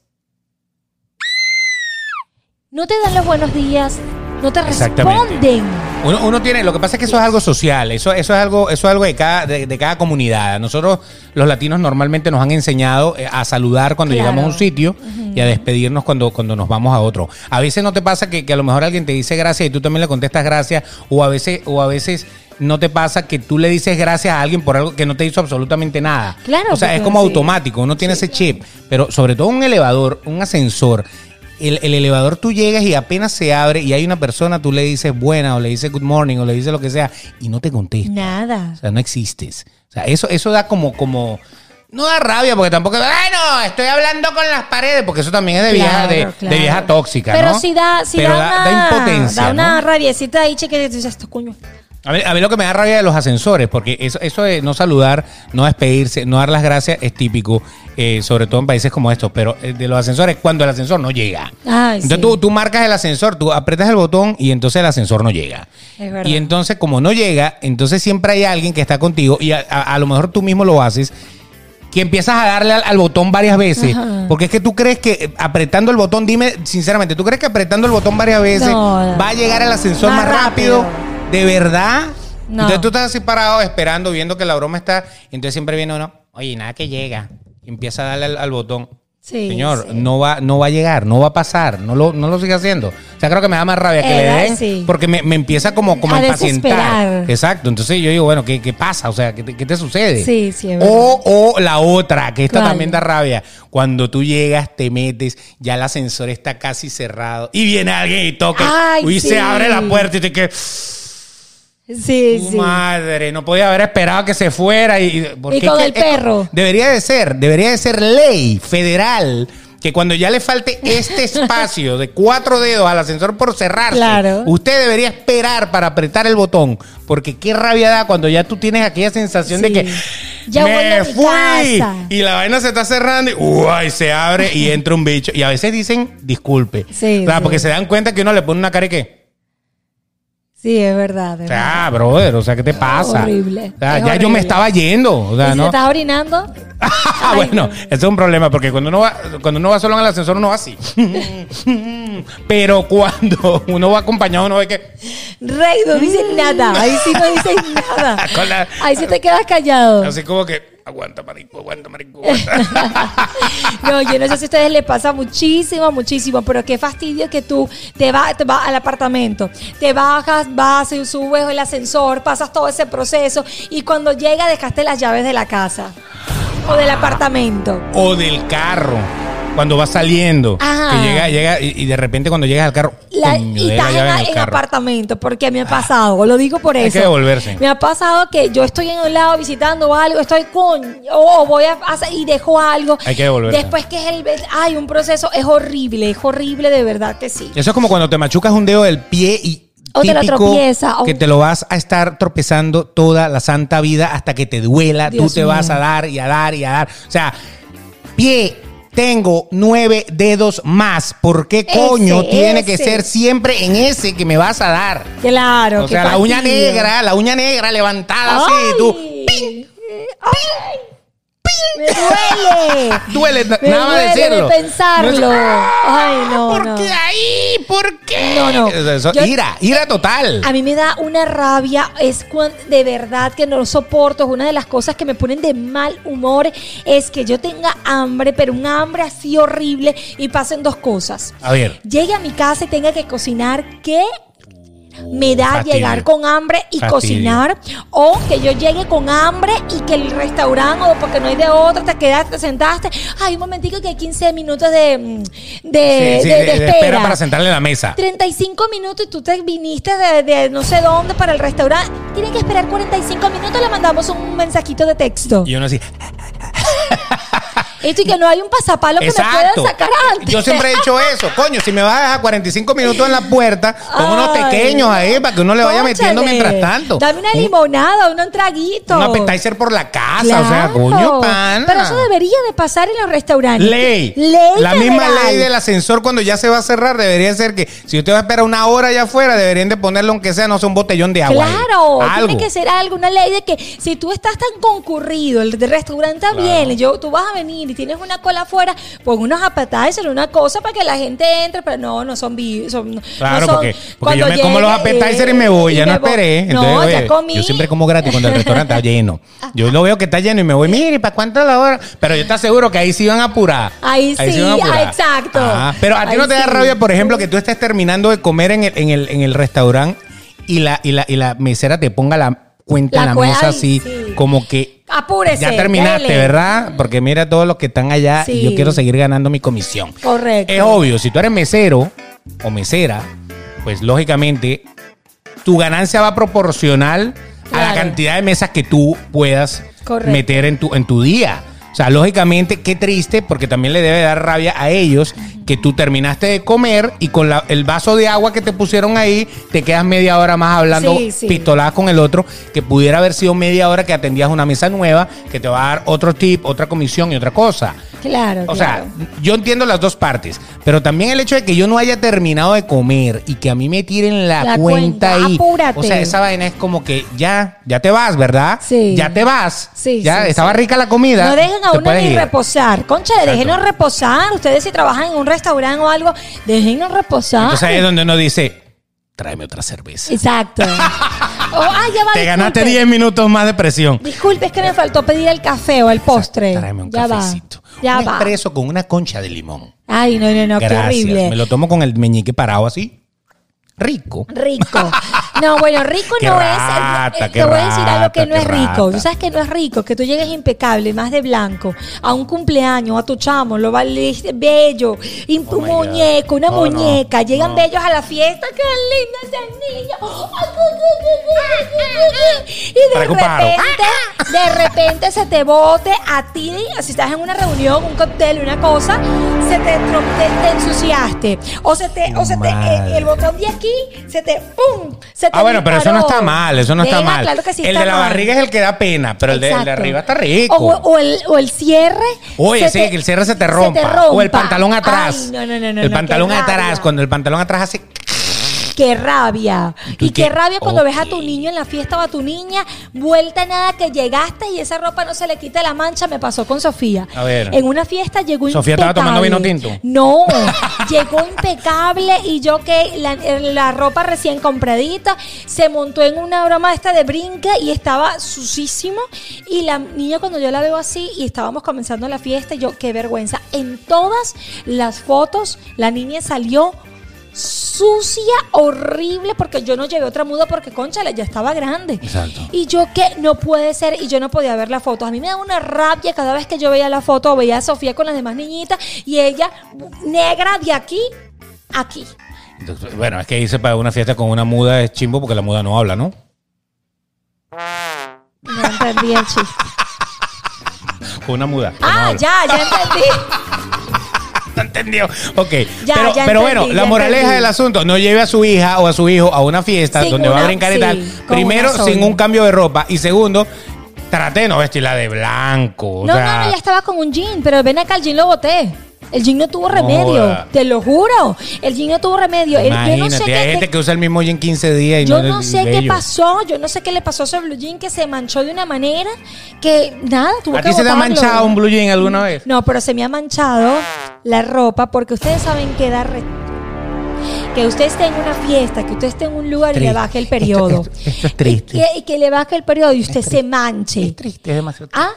No te dan los buenos días, no te responden. Uno, uno tiene, lo que pasa es que eso es algo social, eso, eso es algo, eso es algo de cada, de, de cada comunidad. Nosotros, los latinos, normalmente nos han enseñado eh, a saludar cuando Claro. llegamos a un sitio y a despedirnos cuando, cuando nos vamos a otro. A veces no te pasa que, que a lo mejor alguien te dice gracias y tú también le contestas gracias, o a veces, o a veces no te pasa que tú le dices gracias a alguien por algo que no te hizo absolutamente nada. Claro, O sea, es como sí. automático, uno tiene ese chip, pero sobre todo un elevador, un ascensor. El, el elevador tú llegas y apenas se abre y hay una persona, tú le dices buena o le dices good morning o le dices lo que sea y no te contesta. Nada. O sea, no existes. O sea, eso, eso da como, como, No da rabia porque tampoco. Bueno, estoy hablando con las paredes porque eso también es de vieja, Claro, de, de claro. vieja tóxica, Pero ¿no? si da, si Pero da, una, impotencia. Da una ¿no? rabiecita ahí, che, que dices, esto coño. A mí, a mí lo que me da rabia de los ascensores, porque eso, eso de no saludar, no despedirse, no dar las gracias es típico, eh, sobre todo en países como estos, pero eh, de los ascensores cuando el ascensor no llega. Ay, entonces sí. tú, tú marcas el ascensor, tú apretas el botón y entonces el ascensor no llega. Es verdad. Y entonces como no llega, entonces siempre hay alguien que está contigo y a, a- a lo mejor tú mismo lo haces. Que empiezas a darle al, al botón varias veces. Ajá. Porque es que tú crees que eh, apretando el botón, dime sinceramente, ¿tú crees que apretando el botón varias veces No, no. va a llegar el ascensor Más más, rápido? rápido. ¿De verdad? No. Entonces tú estás así parado esperando, viendo que la broma está. Y entonces siempre viene uno, oye, nada que llega. Y empieza a darle al, al botón. Sí, Señor, sí. no va, no va a llegar, no va a pasar, no lo, no lo siga haciendo. O sea, creo que me da más rabia que le den, sí. porque me, me empieza como, como a, impacientar. Exacto. Entonces yo digo, bueno, ¿qué, qué pasa? O sea, ¿qué te, qué te sucede? Sí, sí, es o, o la otra, que esta ¿Cuál? también da rabia. Cuando tú llegas, te metes, ya el ascensor está casi cerrado y viene alguien y toca Ay, y sí. se abre la puerta y te que Sí, tu sí. madre, no podía haber esperado que se fuera y, porque Y con el que- perro. debería de ser, debería de ser ley federal que cuando ya le falte este espacio de cuatro dedos al ascensor por cerrarse, Claro. usted debería esperar para apretar el botón, porque qué rabia da cuando ya tú tienes aquella sensación de que Ya me fui casa". y la vaina se está cerrando y uy, se abre y entra un bicho y a veces dicen disculpe, sí. porque se dan cuenta que uno le pone una cara y que Sí, es verdad. es o verdad. sea, brother, o sea, ¿qué te pasa? Horrible, O sea, es ya yo me estaba yendo. O ¿Y sea, si ¿no? te estás orinando? Ah, bueno, no. ese es un problema porque cuando uno va, cuando uno va solo en el ascensor uno va así. Pero cuando uno va acompañado uno ve que Rey, no dices nada. Ahí sí no dices nada. La- Ahí sí te quedas callado. así como que aguanta marico, aguanta marico. aguanta". No, yo no sé si a ustedes les pasa muchísimo, muchísimo, pero qué fastidio que tú te vas te vas al apartamento, te bajas, vas, subes el ascensor, pasas todo ese proceso y cuando llega dejaste las llaves de la casa o del apartamento. o del carro. Cuando vas saliendo, Ajá. que llega, llega y, y de repente cuando llegas al carro, La- y estás en, carro. apartamento, porque me ha pasado, lo digo por Hay eso. que devolverse. Me ha pasado que yo estoy en un lado visitando algo, estoy con, o, voy a hacer y dejo algo. Hay que devolverse. Después que es el, hay un proceso, es horrible, es horrible de verdad que sí. Eso es como cuando te machucas un dedo del pie y O te lo tropieza, o- que te lo vas a estar tropezando toda la santa vida hasta que te duela. Dios Tú te mío. vas a dar y a dar y a dar. O sea, pie. Tengo nueve dedos más. ¿Por qué Ese, coño tiene que ser siempre en ese que me vas a dar? Claro. o sea, la uña negra, la uña negra levantada así. Tú, ¡Ay! Me duele. duele Me nada más duele decirlo. de pensarlo. Ay, no, ¿Por no. qué ahí? ¿Por qué? No, no. Eso- Yo- ira, ira total. A mí me da una rabia, es cuando de verdad que no lo soporto. Es una de las cosas que me ponen de mal humor es que yo tenga hambre, pero un hambre así horrible y pasen dos cosas. A ver. Llegue a mi casa y tenga que cocinar, ¿qué? Me da fastidio. llegar con hambre y Fastidio. cocinar o que yo llegue con hambre y que el restaurante o porque no hay de otra te quedaste, te sentaste, ay un momentico que hay 15 minutos de, mm, de, Sí, sí, de- de- de de espera. espera para sentarle en la mesa. 35 minutos y tú te viniste de, de no sé dónde para el restaurante. Tienen que esperar 45 minutos, le mandamos un mensajito de texto. Y uno así, Esto y que no hay un pasapalo que me exacto. puedan sacar antes. Yo siempre he dicho eso. Coño, si me vas a dejar 45 minutos en la puerta, con unos pequeños ahí para que uno le vaya metiendo mientras tanto. Dame una Un- limonada, un traguito. Un appetizer por la casa, o sea, Claro. coño, pana. Pero eso debería de pasar en los restaurantes. Ley. Ley la misma ley del ascensor cuando ya se va a cerrar debería ser que si usted va a esperar una hora allá afuera, deberían de ponerle aunque sea, no sé, un botellón de agua. Claro, Algo. tiene que ser algo, una ley de que si tú estás tan concurrido, el restaurante está bien, yo, tú vas a venir y tienes una cola afuera, pon unos appetizers, una cosa para que la gente entre, pero no, no son vivos. Son, Claro, no son- porque, porque cuando yo me como los llegue, appetizers y me voy, ya no voy. esperé. No, ya comí. Yo siempre como gratis cuando el restaurante está lleno. Yo lo veo que está lleno y me voy, mire, ¿para cuánto la hora? Pero yo te aseguro que ahí sí van a apurar. Ahí sí, van a apurar. ah, exacto. Pero a ti Ahí no te da rabia, por ejemplo, que tú estés terminando de comer en el, en el, en el restaurante y la, y, la, y la mesera te ponga la cuenta La en la mesa así, sí. como que Apúrese. ya terminaste, dele. ¿verdad? Porque mira todos los que están allá y yo quiero seguir ganando mi comisión. Correcto. Es obvio, si tú eres mesero o mesera, pues lógicamente tu ganancia va proporcional a la cantidad de mesas que tú puedas Correcto. meter en tu, en tu día. O sea, lógicamente, qué triste, porque también le debe dar rabia a ellos que tú terminaste de comer y con la- el vaso de agua que te pusieron ahí, te quedas media hora más hablando Sí, sí. pistoladas con el otro, que pudiera haber sido media hora que atendías una mesa nueva, que te va a dar otro tip, otra comisión y otra cosa. Claro, O claro. sea, yo entiendo las dos partes, pero también el hecho de que yo no haya terminado de comer y que a mí me tiren la, La cuenta, cuenta, ahí. apúrate. O sea, esa vaina es como que ya, ya te vas, ¿verdad? Sí. Ya te vas. Sí, Ya sí, estaba rica la comida. No dejen a uno ni ir. reposar. Concha, déjenos reposar. Ustedes si trabajan en un restaurante o algo, déjenos reposar. Entonces ahí es donde uno dice, tráeme otra cerveza. Exacto. O, ah, ya va, Te ganaste disculpe. 10 minutos más de presión. Disculpe, es que me faltó pedir el café o el postre. Tráeme un ya cafecito. Va. Ya un va. expreso con una concha de limón. Ay, no, no, no, qué horrible. Me lo tomo con el meñique parado así. Rico. Rico. No, bueno, rico no rata, es. eh, te voy a decir algo que no es rico. Tú sabes que no es rico, que tú llegues impecable, más de blanco, a un cumpleaños, a tu chamo, lo valiste bello, y tu Oh muñeco, una No, no, muñeca, llegan no. bellos a la fiesta, qué lindo ese niño. Y de repente, de repente se te bote a ti, si estás en una reunión, un cóctel, una cosa, se te, te, te ensuciaste. O se te, o se te, eh, el botón de aquí, se te, ¡pum! Se te Ah, bueno, pero eso no está mal, eso no está mal. Claro que sí el está de la mal. barriga es el que da pena, pero el de, el de Exacto. arriba está rico. O, o el, o el cierre. Oye, se sí, que el cierre se te rompa. O el pantalón atrás. Ay, no, no, no, no. el pantalón atrás, rabia. cuando el pantalón atrás hace. Qué rabia. ¿Y Y qué qué? rabia cuando ves a tu niño en la fiesta o a tu niña, vuelta nada que llegaste y esa ropa no se le quita la mancha. Me pasó con Sofía. A ver. En una fiesta llegó ¿Sofía estaba tomando vino tinto? No, llegó impecable y yo que la, la ropa recién compradita, se montó en una broma esta de brinca y estaba sucísimo. Y la niña cuando yo la veo así y estábamos comenzando la fiesta, yo qué vergüenza. En todas las fotos la niña salió sucia, horrible, porque yo no llevé otra muda porque, conchale, ya estaba grande. Exacto. Y yo que no puede ser, y yo no podía ver la foto. A mí me da una rabia cada vez que yo veía la foto veía a Sofía con las demás niñitas y ella negra de aquí a aquí. Bueno, es que irse para una fiesta con una muda es chimbo porque la muda no habla, ¿no? No entendí el chiste. Con una muda. no Ah, ya, ya entendí. No entendió. Ok. Ya, pero ya pero entendí, bueno, la moraleja entendí. del asunto, no lleve a su hija o a su hijo a una fiesta Sin donde va a brincar y sí, tal. Primero, sin un cambio de ropa. Y segundo, trate de no vestirla de blanco. o No, sea, no, no, ya estaba con un jean, pero ven acá, el jean lo boté. El jean no tuvo remedio, joda. te lo juro. El jean no tuvo remedio. El- yo no sé hay qué, gente que usa el mismo jean 15 días y Yo no no es sé qué bello. pasó, yo no sé qué le pasó a ese blue jean que se manchó de una manera que nada, tuvo ¿A que ti se te ha botarlo. manchado un blue jean alguna vez? No, pero se me ha manchado la ropa porque ustedes saben que da re- que usted esté en una fiesta, que usted esté en un lugar y le Triste. baje el Esto- periodo. esto- esto es triste. Y que, y que le baje el periodo y usted se manche. Es triste, es demasiado triste. Ah,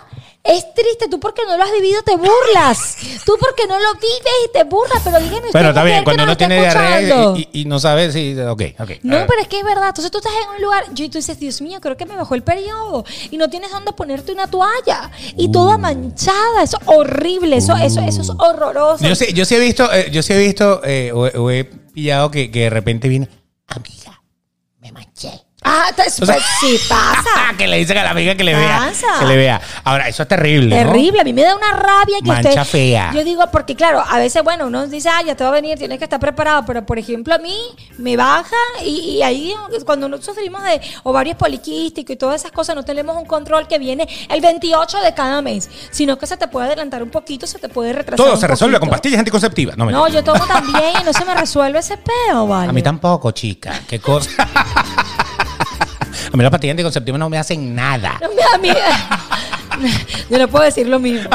es triste, tú porque no lo has vivido te burlas. Tú porque no lo vives y te burlas, pero dígame usted. Pero está bien, cuando está tiene diarrea y, y- y no sabe si. Ok, ok. No, pero es que es verdad. Entonces tú estás en un lugar yo, y tú dices, Dios mío, creo que me bajó el periodo. Y no tienes dónde ponerte una toalla. Y toda Uh. manchada. Eso es horrible. Eso, eso, eso es horroroso. Yo sí, yo sí he visto, eh, yo sí he visto, eh, o, o he pillado que, que de repente viene, amiga, me manché. Ah, entonces, pues sí pasa. que le dicen a la amiga que le vea. Pasa. Que le vea. Ahora, eso es terrible. ¿no? Terrible, a mí me da una rabia que Mancha fea. Yo digo, porque claro, a veces, bueno, uno dice, ah, ya te va a venir, tienes que estar preparado, pero por ejemplo, a mí me baja y, y ahí cuando nosotros sufrimos de ovarios poliquísticos y todas esas cosas, no tenemos un control que viene el 28 de cada mes, sino que se te puede adelantar un poquito, se te puede retrasar. Todo un se resuelve con pastillas anticonceptivas. No, me No, yo tomo también y no se me resuelve ese peo, ¿vale? A mí tampoco, chica. Qué cosa. A mí las pastillas anticonceptivas no me hacen nada. No me da miedo. Yo no puedo decir lo mismo.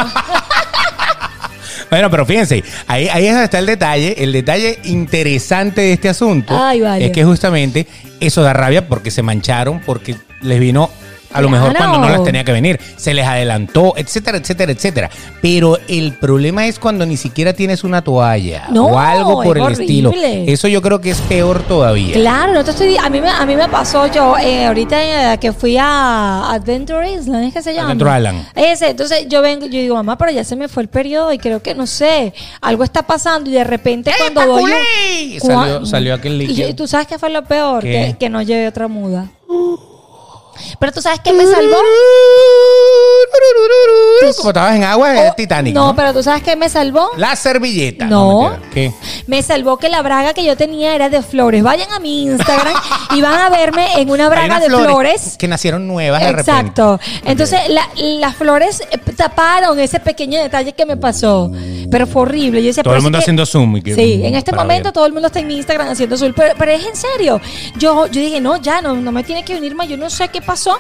Bueno, pero fíjense, ahí, ahí es donde está el detalle. El detalle interesante de este asunto Ay, vale. es que justamente eso da rabia porque se mancharon, porque les vino a lo mejor cuando no les tenía que venir, se les adelantó, etcétera, etcétera, etcétera. Pero el problema es cuando ni siquiera tienes una toalla No, o algo por es el estilo. Eso yo creo que es peor todavía. Claro, no te estoy a mí me, a mí me pasó yo eh, ahorita eh, que fui a Adventure Island, ¿es que se llama? Adventure Island. Ese, entonces yo vengo, yo digo, mamá, pero ya se me fue el periodo y creo que no sé, algo está pasando y de repente cuando doy un- culé! Salió- salió aquel líquido. y tú sabes qué fue lo peor, que, que no llevé otra muda. Pero tú sabes que me salvó. Como estabas en agua, es Oh, Titanic. No, ¿no? pero tú sabes que me salvó. La servilleta. No. ¿Qué? Me salvó que la braga que yo tenía era de flores. Vayan a mi Instagram y van a verme en una braga de flores. Que nacieron nuevas de repente. Exacto. Entonces, la- las flores eh, taparon ese pequeño detalle que me pasó. Pero fue horrible. Yo decía, Todo el es mundo que- haciendo zoom y que- Sí, en este momento ver. todo el mundo está en mi Instagram haciendo zoom. Pero, pero es en serio. Yo, yo dije, no, ya, no, no me tiene que venir más. Yo no sé qué pasó.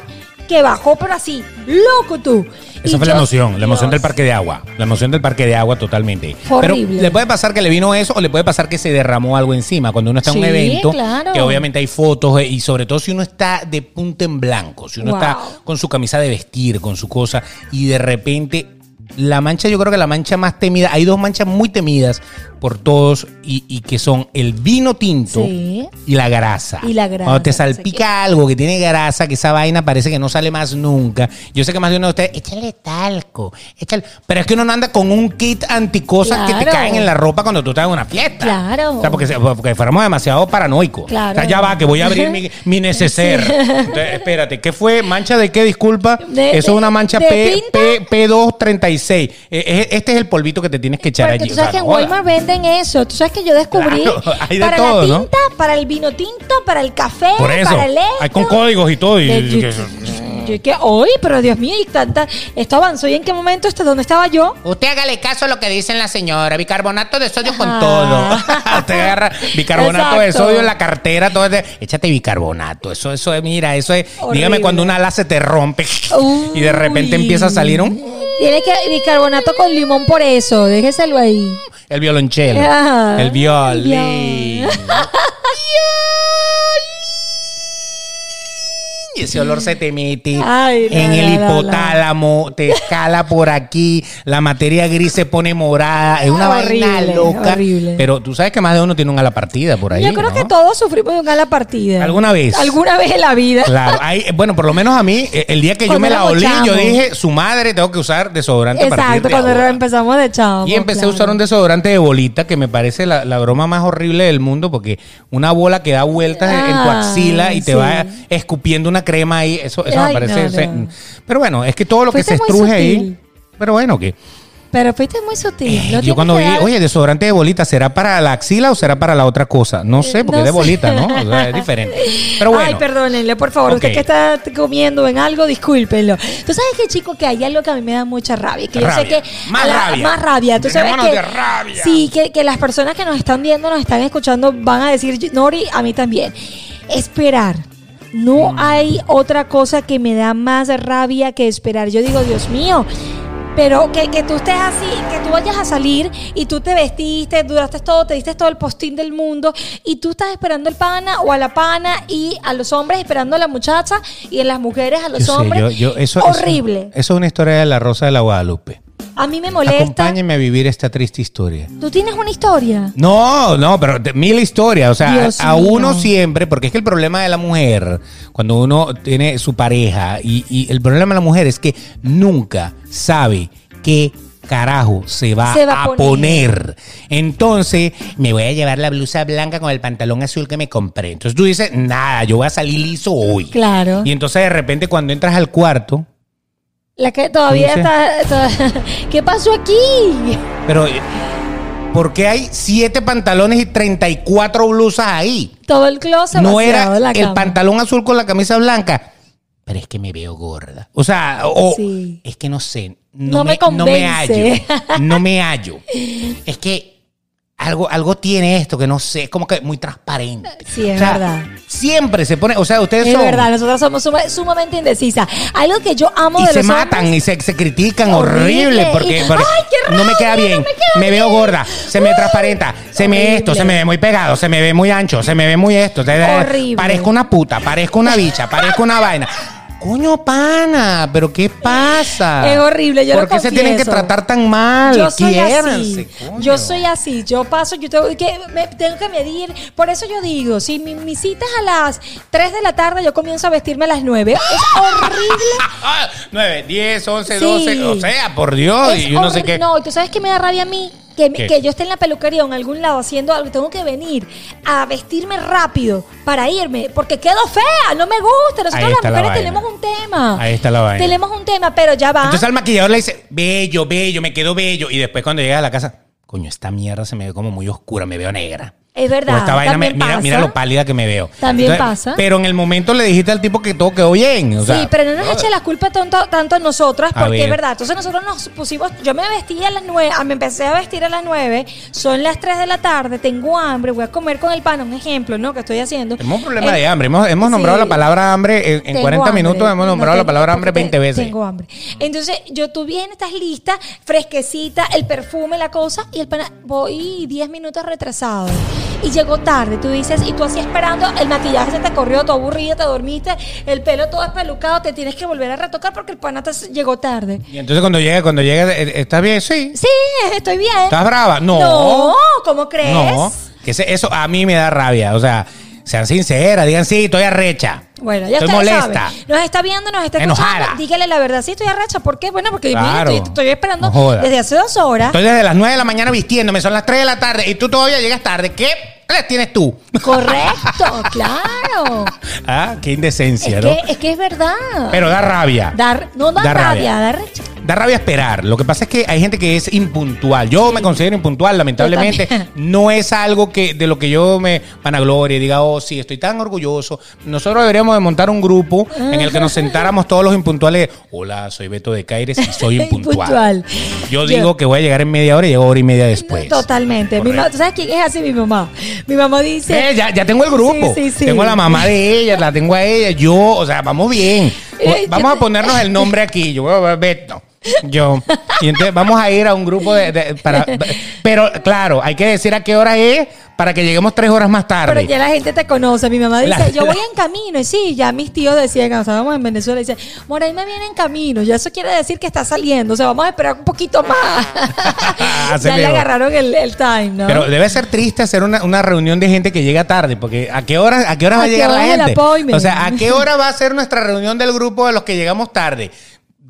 Que bajó, pero así, loco tú. Esa Y fue la emoción, la emoción Dios. del parque de agua. La emoción del parque de agua totalmente. Fue Pero horrible. le puede pasar que le vino eso o le puede pasar que se derramó algo encima. Cuando uno está en un evento, claro. que obviamente hay fotos eh, y sobre todo si uno está de punta en blanco, si uno Wow. está con su camisa de vestir, con su cosa y de repente la mancha, yo creo que la mancha más temida, hay dos manchas muy temidas por todos y, y que son el vino tinto Sí. y la grasa. Y la grasa, Cuando te salpica algo que tiene grasa, que esa vaina parece que no sale más nunca. Yo sé que más de uno de ustedes, échale talco, échale. Pero es que uno no anda con un kit anticosas que te caen en la ropa cuando tú estás en una fiesta. Claro. O sea, porque, porque fuéramos demasiado paranoicos. Claro. O sea, ya va, que voy a abrir mi, mi neceser. Entonces, espérate, ¿qué fue? ¿Mancha de qué? Disculpa. De- Eso es una mancha P. P, P236. Eh, Este es el polvito que te tienes que echar Porque allí. tú O sea, sabes que en no. Walmart venden eso. Tú sabes que yo descubrí Claro, hay de para todo, la ¿no? tinta, para el vino tinto, para el café, Por eso. para el Hay con esto. códigos y todo. y- De- yo, yo que hoy, pero Dios mío, y tanta, esto avanzó. ¿Y en qué momento esto? ¿Dónde estaba yo? Usted hágale caso a lo que dicen la señora. Bicarbonato de sodio con Ajá. todo. Usted agarra bicarbonato de sodio en la cartera. Todo ese- Échate bicarbonato. Eso, eso es, mira, eso es. Horrible. Dígame cuando una ala se te rompe y de repente empieza a salir un. Tiene que bicarbonato con limón por eso. Déjeselo ahí. El violonchelo. El violín. Viol- Y ese olor se te mete Ay, no, en no, el no. hipotálamo, te escala por aquí, la materia gris se pone morada, es una Horrible, vaina loca. horrible. Pero tú sabes que más de uno tiene un ala partida por ahí. Yo creo que todos sufrimos de un ala partida. ¿Alguna vez? Alguna vez en la vida. Claro, hay- bueno, por lo menos a mí, eh, el día que yo me la olí, yo dije, su madre, tengo que usar desodorante Exacto, cuando ahora". empezamos de chavo. Y empecé a usar un desodorante de bolita, que me parece la, la broma más horrible del mundo, porque una bola que da vueltas en- en tu Ay, axila y te sí. va escupiendo una crema ahí, eso, eso me parece... no, se- no. Pero bueno, es que todo lo que se estruje ahí... Pero bueno, que Pero fuiste muy sutil. no yo cuando vi, dar- oye, desodorante de bolita, ¿será para la axila o será para la otra cosa? No sé, porque no es de sé. bolita, ¿no? O sea, es diferente. Pero bueno. Ay, perdónenle, por favor. Ok. Usted que está comiendo en algo, discúlpenlo. Tú sabes que, chico, que hay algo que a mí me da mucha rabia. Que yo sé Rabia. que. Más la- rabia. Más rabia. Tú sabes Llenémonos que. de rabia. Sí, que, que las personas que nos están viendo, nos están escuchando, van a decir, Nori, a mí también. Esperar. No hay otra cosa que me da más rabia que esperar. Yo digo, Dios mío. Pero que, que tú estés así, que tú vayas a salir y tú te vestiste, duraste todo, te diste todo el postín del mundo y tú estás esperando el pana o a la pana y a los hombres esperando a la muchacha y en las mujeres a los Yo sé, hombres. yo- yo- eso, Horrible. Eso, eso es una historia de la Rosa de la Guadalupe. A mí me molesta. Acompáñenme a vivir esta triste historia. ¿Tú tienes una historia? No, no, pero mil historias. O sea, Dios a, a mío. uno siempre, porque es que el problema de la mujer, cuando uno tiene su pareja, y, y el problema de la mujer es que nunca sabe qué carajo se va, Se va a a poner. Entonces, me voy a llevar la blusa blanca con el pantalón azul que me compré. Entonces tú dices, nada, yo voy a salir liso hoy. Claro. Y entonces de repente cuando entras al cuarto, La que todavía ¿Cómo está, está- ¿Qué pasó aquí? pero eh, ¿por qué hay siete pantalones y 34 blusas ahí? Todo el closet no era la el pantalón azul con la camisa blanca. Pero es que me veo gorda. O sea, o Sí. es que no sé. No, No me no me hallo. convence. No me hallo. Es que algo, algo tiene esto que no sé, es como que muy transparente. Sí, es O sea, verdad. Siempre se pone, o sea, ustedes Es son. verdad, nosotros somos suma- sumamente indecisas. Algo que yo amo y de se los matan hombres- y se, se critican Horrible. horrible, porque, Y- porque ¡Ay, qué no me queda bien, no me queda me veo bien! gorda, se me transparenta, se me horrible. esto, se me ve muy pegado, se me ve muy ancho, se me ve muy esto, se- Horrible. parezco una puta, parezco una bicha, parezco una vaina. Coño, pana, pero ¿qué pasa? Es horrible, yo ¿Por lo qué se tienen que confieso. tratar tan mal? Yo soy Quiéranse, así. coño. Yo soy así. Yo paso, yo tengo que, me, tengo que medir. Por eso yo digo, si mi, mi cita es a las 3 de la tarde, yo comienzo a vestirme a las 9. Es horrible. Ah, 9, 10, 11, Sí. 12, o sea, por Dios, Es y yo no sé qué. No, tú sabes que me da rabia a mí. Que, que yo esté en la peluquería o en algún lado haciendo algo, tengo que venir a vestirme rápido para irme, porque quedo fea, no me gusta. Nosotros las la mujeres tenemos un tema. Ahí está la vaina. Tenemos un tema, pero ya va. Entonces al maquillador le dice, bello, bello, me quedo bello. Y después cuando llega a la casa, coño, esta mierda se me ve como muy oscura, me veo negra. Es verdad. Esta vaina, me- mira, pasa. mira lo pálida que me veo. También pasa. Pero en el momento le dijiste al tipo que todo quedó bien. o sea, sí, pero no nos eche la culpa tanto, tanto a nosotras, A porque ver. es verdad. Entonces nosotros nos pusimos, yo me vestí a las nueve, ah, me empecé a vestir a las nueve, son las 3 de la tarde, tengo hambre, voy a comer con el pan, un ejemplo, ¿no? Que estoy haciendo. Tenemos un problema Eh, de hambre. Hemos, hemos nombrado sí. la palabra hambre en, en Tengo 40 hambre. minutos. Hemos No nombrado la tengo- palabra hambre porque 20 te- veces. Tengo hambre. Entonces, yo tú vienes, estás lista, fresquecita, el perfume, la cosa, y el pana, voy 10 minutos retrasado. Y llegó tarde, tú dices, y tú así esperando, el maquillaje se te corrió, tú aburrida, te dormiste, el pelo todo espelucado, te tienes que volver a retocar porque el pana te llegó tarde. Y entonces cuando llega, cuando llega, eh, ¿estás bien? Sí. Sí, estoy bien. ¿Estás brava? No. No, ¿cómo crees? No. Que eso a mí me da rabia. O sea, sean sinceras, digan sí, estoy arrecha. Bueno, ya estoy está, molesta. sabe. Nos está viendo, nos está Enojada. escuchando. Dígale la verdad. Sí, estoy arrecha. ¿Por qué? Bueno, porque mira, Claro. estoy, estoy esperando No desde hace dos horas. Estoy desde las 9 de la mañana vistiéndome, son las 3 de la tarde y tú todavía llegas tarde. ¿Qué les tienes tú? Correcto, claro. ah, qué indecencia, Es ¿no? que, es que es verdad. Pero da rabia. Dar, no da, Da rabia. rabia, da recha. Da rabia esperar. Lo que pasa es que hay gente que es impuntual. Yo me considero impuntual, lamentablemente. No es algo que de lo que yo me vanaglorie, diga, oh, sí, estoy tan orgulloso. Nosotros deberíamos de montar un grupo en el que nos sentáramos todos los impuntuales. Hola, soy Beto de Caires y soy impuntual. Yo Yo- digo que voy a llegar en media hora y llego hora y media después. Totalmente. Mi ¿Tú sabes quién es así? Mi mamá. Mi mamá dice. Eh, ya, ya tengo el grupo. Sí, sí. Tengo a la mamá de ella, la tengo a ella, yo, o sea, vamos bien. Eh, vamos a ponernos el nombre aquí. Yo, eh, Beto. Yo. Y entonces vamos a ir a un grupo de, de- para, pero claro, hay que decir a qué hora es para que lleguemos tres horas más tarde. Pero ya la gente te conoce. Mi mamá dice, La- yo voy en camino. Y sí, ya mis tíos decían, cuando estábamos en Venezuela, dicen, Moraima viene en camino. Ya eso quiere decir que está saliendo. O sea, vamos a esperar un poquito más. Ya le agarraron el, el time, ¿no? Pero debe ser triste hacer una, una reunión de gente que llega tarde, porque ¿a qué hora, a qué hora ¿A va a llegar la gente? O sea, ¿a qué hora va a ser nuestra reunión del grupo de los que llegamos tarde?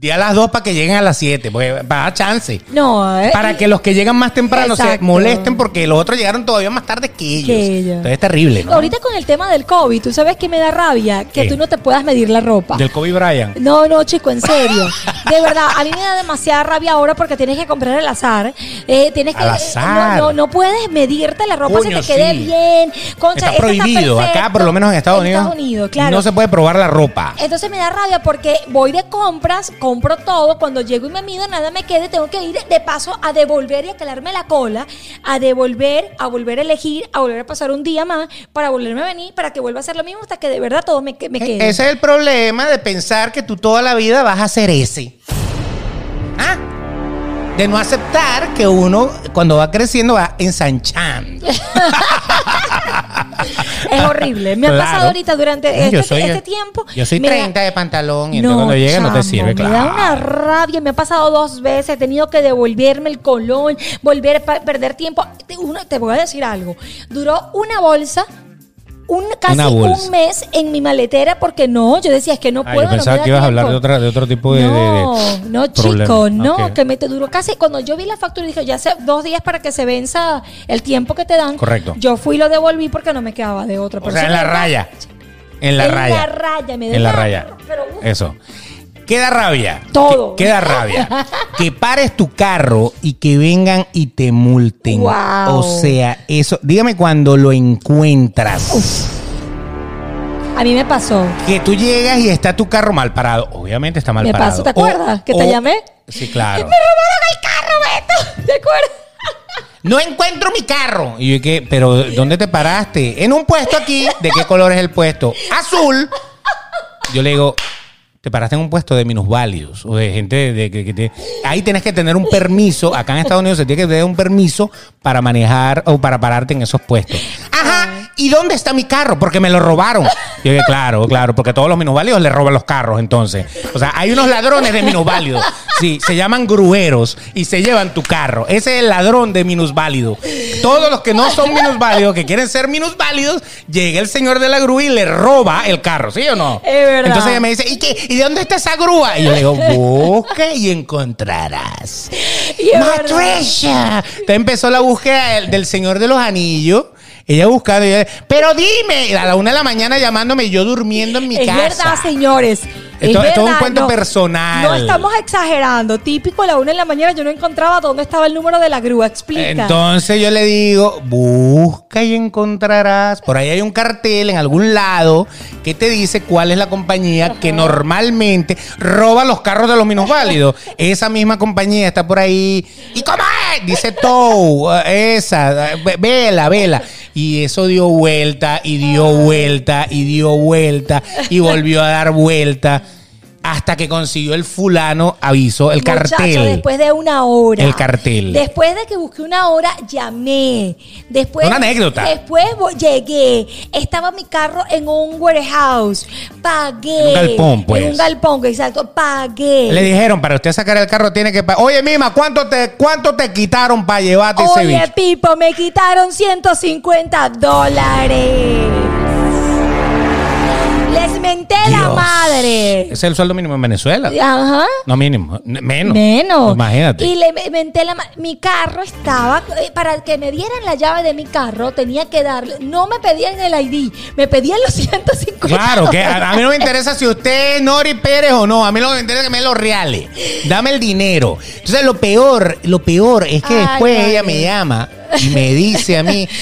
Di a las dos para que lleguen a las siete, porque va a dar chance. no, eh, Para que los que llegan más temprano se molesten porque los otros llegaron todavía más tarde que ellos. Que ellos. Entonces es terrible, ¿no? Ahorita con el tema del COVID, tú sabes que me da rabia que ¿Qué? tú no te puedas medir la ropa. Del Kobe Bryant. No, no, chico, en serio. De verdad, a mí me da demasiada rabia ahora porque tienes que comprar al azar. Eh, tienes que, Al azar. No, no, no puedes medirte la ropa Coño, si te quede sí. bien. Concha, Está prohibido. Acá, por lo menos en Estados En Unidos, Estados Unidos, claro. no se puede probar la ropa. Entonces me da rabia porque voy de compras, compro todo, cuando llego y me mido, nada me quede, tengo que ir de paso a devolver y a calarme la cola, a devolver, a volver a elegir, a volver a pasar un día más para volverme a venir, para que vuelva a hacer lo mismo hasta que de verdad todo me, me quede. E- Ese es el problema de pensar que tú toda la vida vas a hacer ese. ¿Ah? De no aceptar que uno, cuando va creciendo, va ensanchando. Es horrible. Me ha Claro. pasado ahorita durante este, soy- este tiempo. Yo soy me da- 30 de pantalón y entonces cuando llega no te sirve, claro. Me da una rabia, me ha pasado dos veces, he tenido que devolverme el colón, volver a perder tiempo. Uno- te voy a decir algo. Duró una bolsa. Un, casi un mes en mi maletera porque no, yo decía es que no puedo. yo no pensaba da que ibas a hablar de, otra, de otro tipo de, de- de No, no, problema. chico, no, que me te duró casi. Cuando yo vi la factura, dije, ya hace dos días para que se venza el tiempo que te dan. Correcto. Yo fui y lo devolví porque no me quedaba de otra O sea, en la raya. En la en raya. la raya, me En la raya. pero, uf. Eso. Queda rabia. Todo. Que- Queda rabia. que pares tu carro y que vengan y te multen. Wow. O sea, eso. Dígame cuando lo encuentras. A mí me pasó. Que tú llegas y está tu carro mal parado. Obviamente está mal Me parado. pasó, ¿te O- acuerdas? Que te o- llamé. Sí, claro. ¡Me robaron el carro, Beto! ¿Te acuerdas? No encuentro mi carro. Y yo que, pero ¿dónde te paraste? En un puesto aquí. ¿De qué color es el puesto? Azul. Yo le digo, te paraste en un puesto de minusválidos o de gente de, que, ahí tienes que tener un permiso. Acá en Estados Unidos se tiene que tener un permiso para manejar o para pararte en esos puestos. Ajá. ¿Y dónde está mi carro? Porque me lo robaron. Yo dije, claro, claro, porque todos los minusválidos le roban los carros entonces. O sea, hay unos ladrones de minusválidos. Sí, se llaman grueros y se llevan tu carro. Ese es el ladrón de minusválido. Todos los que no son minusválidos, que quieren ser minusválidos, llega el señor de la grúa y le roba el carro, ¿sí o no? Es verdad. Entonces ella me dice, ¿y, qué? ¿y de dónde está esa grúa? Y yo le digo, busca y encontrarás. Y. Entonces empezó la búsqueda del, del Señor de los Anillos. Ella buscando, ella, pero dime, a la una de la mañana llamándome, y yo durmiendo en mi Es casa. verdad, señores. Es Esto- es un cuento personal. No estamos exagerando. Típico, a la una de la mañana yo no encontraba dónde estaba el número de la grúa. Explica. Entonces yo le digo, busca y encontrarás. Por ahí hay un cartel en algún lado que te dice cuál es la compañía que normalmente roba los carros de los minusválidos. Esa misma compañía está por ahí. ¿Y cómo es? Dice Tow, eh, esa, eh, ve- vela, vela. Y eso dio vuelta y dio vuelta y dio vuelta y volvió a dar vuelta hasta que consiguió el fulano aviso, el Muchacho, cartel. después de una hora. El cartel. Después de que busqué una hora, llamé. Después, Una anécdota. Después llegué. Estaba mi carro en un warehouse. Pagué. En un galpón, pues. En un galpón, exacto. Pagué. Le dijeron, para usted sacar el carro tiene que pagar. Oye, Mima, ¿cuánto te, cuánto te quitaron para llevarte ese Oye? Pipo, me quitaron 150 dólares. Menté la madre. Ese es el sueldo mínimo en Venezuela. Ajá. No mínimo, menos. Menos. Imagínate. Y le me- menté la ma- Mi carro estaba. eh, Para que me dieran la llave de mi carro, tenía que darle. No me pedían el ID, me pedían los 150. Claro, que a, a mí no me interesa si usted es Nori Pérez o no. A mí lo que me interesa es que me den los reales. Dame el dinero. Entonces, lo peor, lo peor es que Ay, después ay. ella me llama y me dice a mí.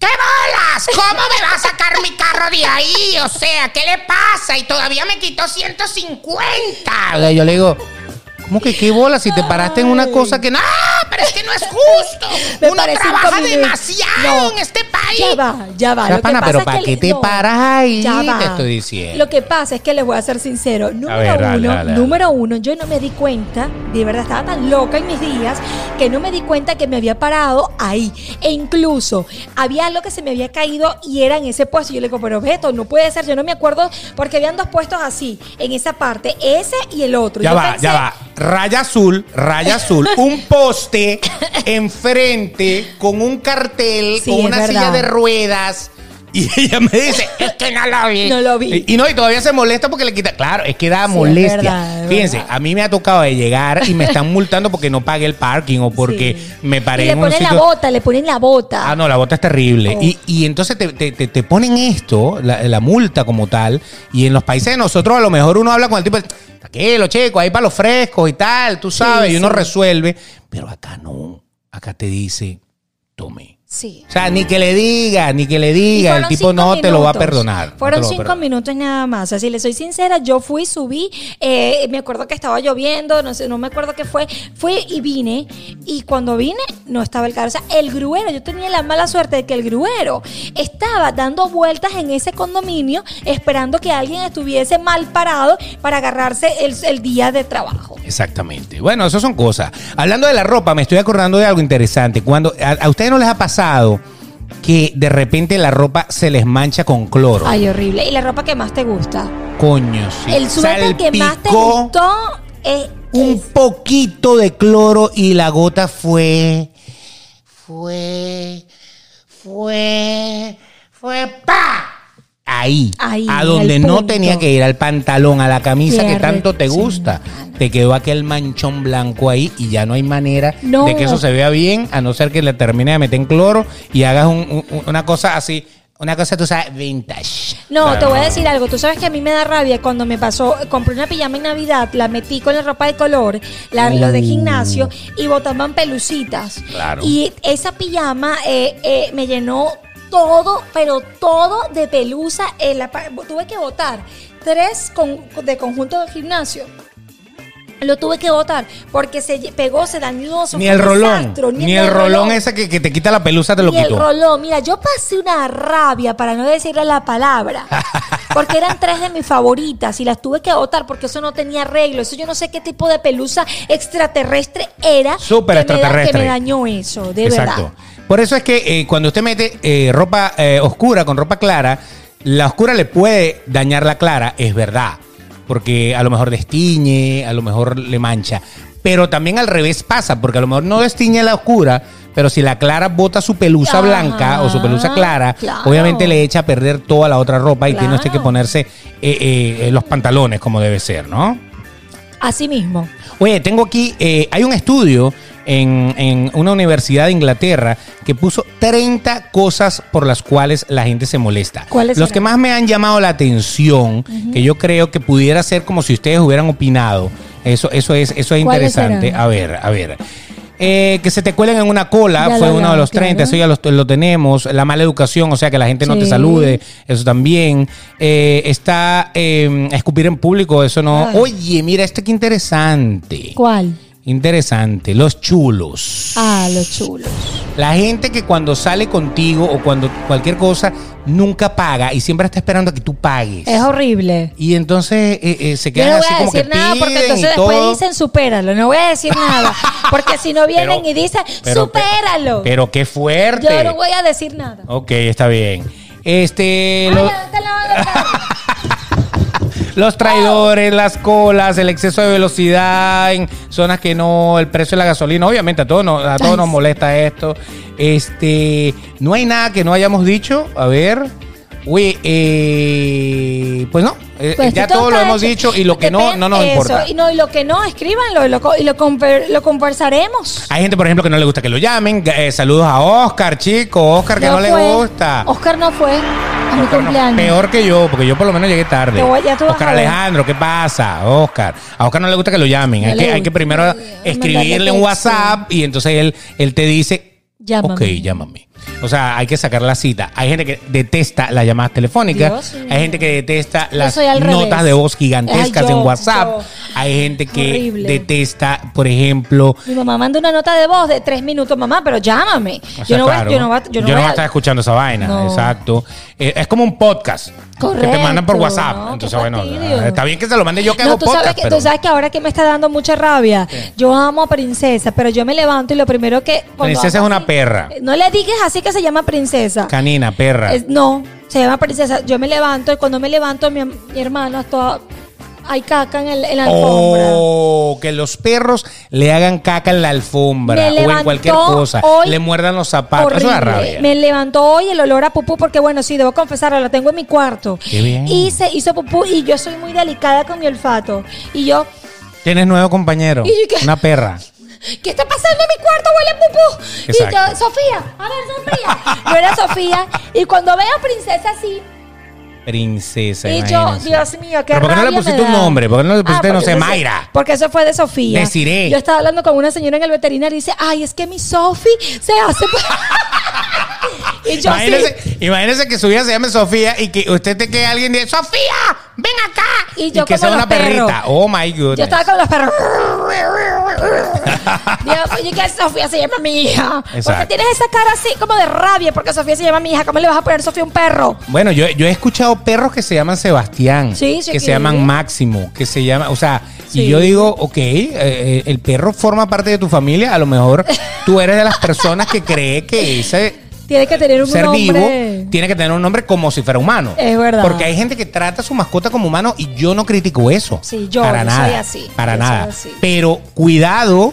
¿Qué bolas? ¿Cómo me va a sacar mi carro de ahí? O sea, ¿qué le pasa? Y todavía me quitó 150. O sea, yo le digo, ¿cómo que qué bolas? Si te paraste en una cosa que no, pero es que no es justo. Me Uno trabaja demasiado No. en este país. Ya va, ya va. Ya, Lo que pana, pasa pero es ¿para qué te no, paras ahí? ya va. Te estoy diciendo. Lo que pasa es que les voy a ser sincero. Número ver, dale, uno, dale, dale. número uno, yo no me di cuenta, de verdad estaba tan loca en mis días, que no me di cuenta que me había parado ahí. E incluso había algo que se me había caído y era en ese puesto. Yo le digo, pero Beto, no puede ser, yo no me acuerdo, porque habían dos puestos así, en esa parte, ese y el otro. Ya Yo va, pensé- ya va. Raya azul, raya azul. un poste enfrente con un cartel, Sí, con una silla de ruedas. Y ella me dice, es que no lo vi. No lo vi. Y, y no, y todavía se molesta porque le quita. Claro, es que da Sí, es molestia. verdad, es Fíjense, verdad. a mí me ha tocado de llegar y me están multando porque no pagué el parking o porque Sí. me paré Y le en un ponen la bota, le ponen la bota. Ah, no, la bota es terrible. Oh. Y, y entonces te, te- te- te ponen esto, la, la multa como tal, y en los países de nosotros a lo mejor uno habla con el tipo, tranquilo, chico, ahí para los frescos y tal, tú sabes, y uno sí. resuelve, pero acá no, acá te dice, tome. Sí. O sea, ni que le diga, ni que le diga, el tipo no te lo va a perdonar. Fueron cinco perdonar. minutos nada más. O sea, si le soy sincera, yo fui, subí, eh, me acuerdo que estaba lloviendo, no sé, no me acuerdo qué fue. Fui y vine, y cuando vine, no estaba el carro. O sea, el gruero, yo tenía la mala suerte de que el gruero estaba dando vueltas en ese condominio, esperando que alguien estuviese mal parado para agarrarse el, el día de trabajo. Exactamente. Bueno, eso son cosas. Hablando de la ropa, me estoy acordando de algo interesante. Cuando a, a ustedes no les ha pasado que de repente la ropa se les mancha con cloro. Ay, horrible. ¿Y la ropa que más te gusta? Coño, sí. el suéter que más te gustó es... Un poquito de cloro y la gota fue. Fue. Fue. Fue. ¡Pa! Ahí, Ahí, a donde no tenía que ir, al pantalón, a la camisa que tanto te gusta. Te quedó aquel manchón blanco ahí y ya no hay manera No. de que eso se vea bien, a no ser que le termine de meter en cloro y hagas un- un- una cosa así, una cosa, tú sabes, vintage. No, Claro. te voy a decir algo. Tú sabes que a mí me da rabia cuando me pasó, compré una pijama en Navidad, la metí con la ropa de color, la, lo de gimnasio, y botaban pelucitas. Claro. Y esa pijama eh, eh, me llenó todo, pero todo de pelusa. en la tuve que botar tres con- de conjunto de gimnasio. Lo tuve que botar porque se pegó, se dañó. Ni el rolón, ni el rolón ese que, que te quita la pelusa te lo y el rolón, mira, yo pasé una rabia para no decirle la palabra. Porque eran tres de mis favoritas y las tuve que botar porque eso no tenía arreglo. Eso yo no sé qué tipo de pelusa extraterrestre era. Súper que me da- extraterrestre. Que me dañó eso, de Exacto. verdad. Por eso es que eh, cuando usted mete eh, ropa eh, oscura con ropa clara, la oscura le puede dañar la clara, es verdad. Porque a lo mejor destiñe, a lo mejor le mancha. Pero también al revés pasa, porque a lo mejor no destiñe la oscura, pero si la clara bota su pelusa blanca o su pelusa clara, claro. obviamente le echa a perder toda la otra ropa y tiene usted que ponerse eh, eh, eh, los pantalones como debe ser, ¿no? Así mismo. Oye, tengo aquí, eh, hay un estudio en, en una universidad de Inglaterra que puso 30 cosas por las cuales la gente se molesta. ¿Cuáles Los serán? que más me han llamado la atención, que yo creo que pudiera ser como si ustedes hubieran opinado. Eso, eso es, eso es ¿Cuáles interesante. A ver, a ver. Eh, que se te cuelen en una cola Ya fue uno de los 30, claro. eso ya lo, lo tenemos. La mala educación, o sea, que la gente no te salude, eso también. Eh, está eh, escupir en público, eso no. Ay. Oye, mira, este que interesante. ¿Cuál? Interesante, los chulos. Ah, los chulos. La gente que cuando sale contigo o cuando cualquier cosa nunca paga y siempre está esperando a que tú pagues. Es horrible. Y entonces eh, eh, se Yo quedan no voy así a como que decir nada porque y entonces después todo. dicen supéralo. No voy a decir nada. Porque si no vienen Pero- y dicen pero- supéralo. Pero qué fuerte. Yo no voy a decir nada. Ok, está bien. Este, Ay, ya está lavando el carro. los traidores, las colas, el exceso de velocidad en zonas que no, el precio de la gasolina, obviamente a todos nos, a todos nos molesta esto. Este, no hay nada que no hayamos dicho. A ver, uy, eh, pues no, eh, Pues ya todo lo hemos dicho y lo que no, no nos eso, importa. Y, no, y lo que no, escríbanlo y lo, y lo, lo conversaremos. Hay gente, por ejemplo, que no le gusta que lo llamen. Eh, saludos a Oscar, chico. Oscar, que no, le gusta. Oscar no fue a mi cumpleaños. peor que yo, porque yo por lo menos llegué tarde. Te voy- ya tú vas Oscar a ver. Alejandro, ¿qué pasa? Oscar. A Oscar no le gusta que lo llamen. No hay, le que, hay que primero escribirle un texto. WhatsApp y entonces él, él te dice, Llámame. ok, llámame. O sea, hay que sacar la cita. Hay gente que detesta las llamadas telefónicas. Dios. Hay gente que detesta las notas revés. de voz gigantescas Ay, yo, en WhatsApp. yo. Hay gente que Horrible. detesta, por ejemplo, Mi mamá manda una nota de voz de tres minutos, mamá, pero llámame. O sea, yo no voy, yo no voy, yo no voy voy a- a estar escuchando esa vaina, No. exacto. Eh, es como un podcast que te mandan por WhatsApp. no, Entonces, bueno, fastidio. está bien que se lo mande yo que No, hago tú sabes, que, pero tú sabes que ahora que me está dando mucha rabia, yo amo a Princesa, pero yo me levanto y lo primero que... Princesa es una así- perra. No le digas así que se llama Princesa. canina, perra. Es- no, se llama Princesa. Yo me levanto y cuando me levanto mi, mi hermano está... Hay caca en, el- en la alfombra. Oh, que los perros le hagan caca en la alfombra Me o en cualquier cosa. le muerdan los zapatos. Eso da Horrible. rabia. Me levantó hoy el olor a pupú porque, bueno, sí, debo confesarlo, la tengo en mi cuarto. Qué bien. Y se hizo pupú y yo soy muy delicada con mi olfato. Y yo, Tienes nuevo compañero. ¿Y yo? Una perra. ¿qué está pasando en mi cuarto? Huele pupú. Y Exacto. yo, Sofía, a ver, Sofía. Yo era Sofía y cuando veo a Princesa así, Princesa. y yo, imagínense. Dios mío, qué Pero ¿por qué no le pusiste un nombre? ¿Por qué no le pusiste, no sé, Mayra? Porque eso fue de Sofía. Desiree. Yo estaba hablando con una señora en el veterinario y dice, ay, es que mi Sofi se hace... y yo Imagínese, sí. imagínese que su hija se llame Sofía y que usted te quede alguien de Sofía, ven acá. Y yo que como sea una perros. perrita. Oh my goodness. Yo estaba con los perros. Dios, oye, que Sofía se llama mi hija. Porque Exacto. tienes esa cara así como de rabia porque Sofía se llama mi hija. ¿Cómo le vas a poner Sofía un perro? Bueno, yo, yo he escuchado perros que se llaman Sebastián, Sí, sí, que se llaman Máximo, que se llama, o sea, y Sí. yo digo, ok, eh, eh, el perro forma parte de tu familia, a lo mejor tú eres de las personas que cree que ese Tiene que tener un ser nombre. vivo tiene que tener un nombre como si fuera humano. Es verdad. Porque hay gente que trata a su mascota como humano y yo no critico eso. Sí, yo- para yo nada, soy así, Para yo nada. así. Pero cuidado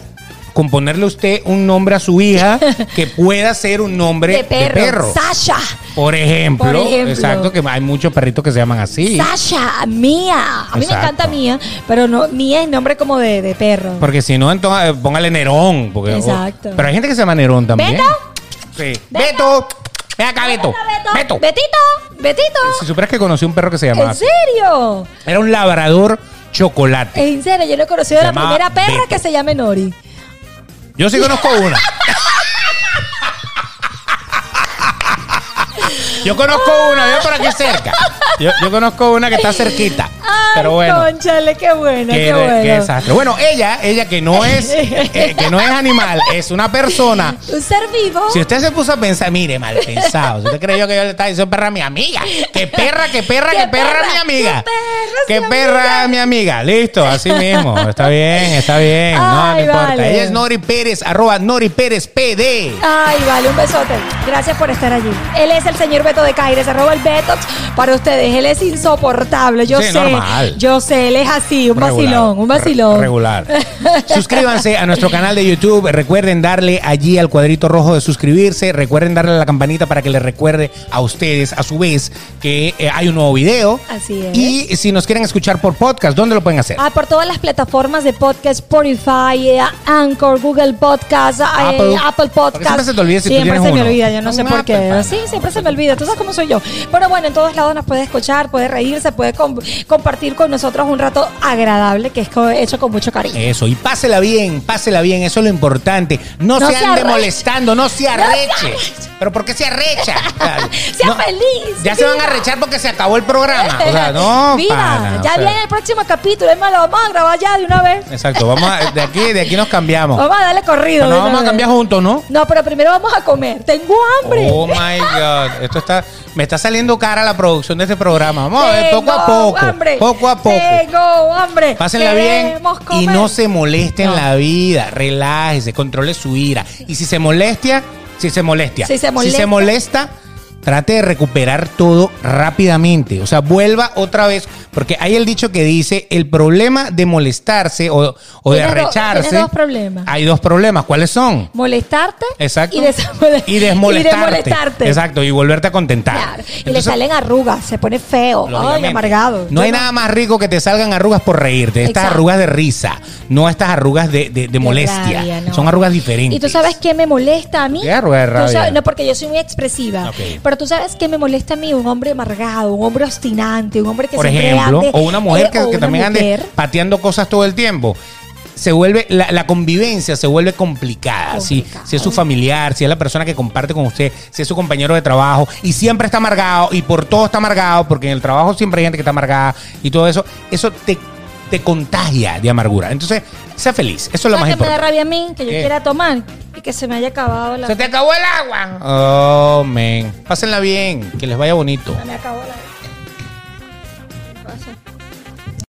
con ponerle usted un nombre a su hija que pueda ser un nombre De perro. perro. Sasha. Por ejemplo, Por ejemplo. exacto, que hay muchos perritos que se llaman así. Sasha, Mía. A mí me encanta Mía, pero no, Mía es nombre como de, de perro. Porque si no, entonces eh, póngale Nerón. Porque, o- Exacto. pero hay gente que se llama Nerón también. ¿Beto? Sí. ¿Beto? Ven acá, Beto. Beto. Betito. Betito. Si supieras que conocí un perro que se llamaba ¿En así. serio? Era un labrador chocolate. En serio, yo no he conocido Se a la llamaba primera perra Beto. que se llame Nori. Yo sí conozco una. Yo conozco una, vive por aquí cerca. Yo, yo conozco una que está cerquita. Ay, Pero bueno. Conchale, qué bueno, Qué, qué, bueno. qué desastre. Bueno, ella, ella que no es, eh, que no es animal, es una persona. Un ser vivo. Si usted se puso a pensar, mire, mal pensado. Si usted creyó que yo le estaba diciendo perra a mi amiga. Que perra, que perra, ¡Qué que perra, mi amiga. ¡Qué perra es Que mi perra amiga! mi amiga. Listo, así mismo. Está bien, está bien. No, no importa. Ella es Nori Pérez, arroba Nori Pérez PD. Ay, vale, un besote. Gracias por estar allí. Él es el señor Beto de Caires, arroba el Betox para ustedes. Él es insoportable, yo Sí, sé. normal. Yo sé, él es así, un Regular. vacilón, un vacilón. Re- Regular. Suscríbanse a nuestro canal de YouTube. Recuerden darle allí al cuadrito rojo de suscribirse. Recuerden darle a la campanita para que les recuerde a ustedes, a su vez, que eh, hay un nuevo video. Así es. Y si nos quieren escuchar por podcast, ¿dónde lo pueden hacer? Ah, por todas las plataformas de podcast, Spotify, eh, Anchor, Google Podcast, eh, Apple. Porque Podcast. siempre se te olvida si tú Siempre tienes se me olvida, yo no sé por qué. pana. Sí, siempre se me olvida. Tú sabes cómo soy yo. Pero bueno, en todos lados nos puede escuchar, puede reírse, puede com- compartir con nosotros un rato agradable que es hecho con mucho cariño. Eso, y pásela bien, pásela bien, eso es lo importante. No, No se ande molestando, no se se arreche. ¿Pero por qué se arrecha? Sea feliz, Ya se van a arrechar porque se acabó el programa. O sea, no, Viva, pana, o ya sea. viene el próximo capítulo. Es más, lo vamos a grabar ya de una vez. Exacto, vamos a- de aquí, de aquí nos cambiamos. Vamos a darle corrido. Una vamos a cambiar juntos, ¿no? No, pero primero vamos a comer. Tengo hambre. Oh my God. Esto está. Me está saliendo cara la producción de este programa. Vamos a ver, poco a poco. hambre. Poco a poco. Tengo hambre. Pásenla bien y no se moleste en No. la vida. Relájese, controle su ira. Y si se molestia, si se molestia. Si se molesta. molesta, trate de recuperar todo rápidamente. O sea, vuelva otra vez. Porque hay el dicho que dice: el problema de molestarse o, o de do- arrecharse. tiene dos problemas. Hay dos problemas. ¿Cuáles son? Molestarte. Exacto. Y, desmole- Y desmolestarte. y desmolestarte. Exacto, y volverte a contentar. Claro. Y le salen arrugas. Se pone feo. Ay, amargado. No hay nada más rico que te salgan arrugas por reírte. Estas Exacto. arrugas de risa, no estas arrugas de, de- de molestia. rabia, no. Son arrugas diferentes. ¿Y tú sabes qué me molesta a mí? ¿Qué arruga de rabia? sabes- no, porque yo soy muy expresiva. Ok. Pero tú sabes qué me molesta a mí, un hombre amargado, un hombre obstinante, un hombre que por siempre ejemplo, ande- o una mujer eh, que, que una también ande mujer. pateando cosas todo el tiempo. Se vuelve, la, la convivencia se vuelve complicada. Si, si es su familiar, si es la persona que comparte con usted, si es su compañero de trabajo y siempre está amargado y por todo está amargado, porque en el trabajo siempre hay gente que está amargada y todo eso, eso te, te contagia de amargura. Entonces, sea feliz. Eso es lo más ¿Sabes qué me da importante. rabia a mí? Que yo ¿Qué? quiera tomar y que se me haya acabado la... Se te acabó el agua. Oh, men. Pásenla bien. Que les vaya bonito. Se me acabó. ¿Qué pasa?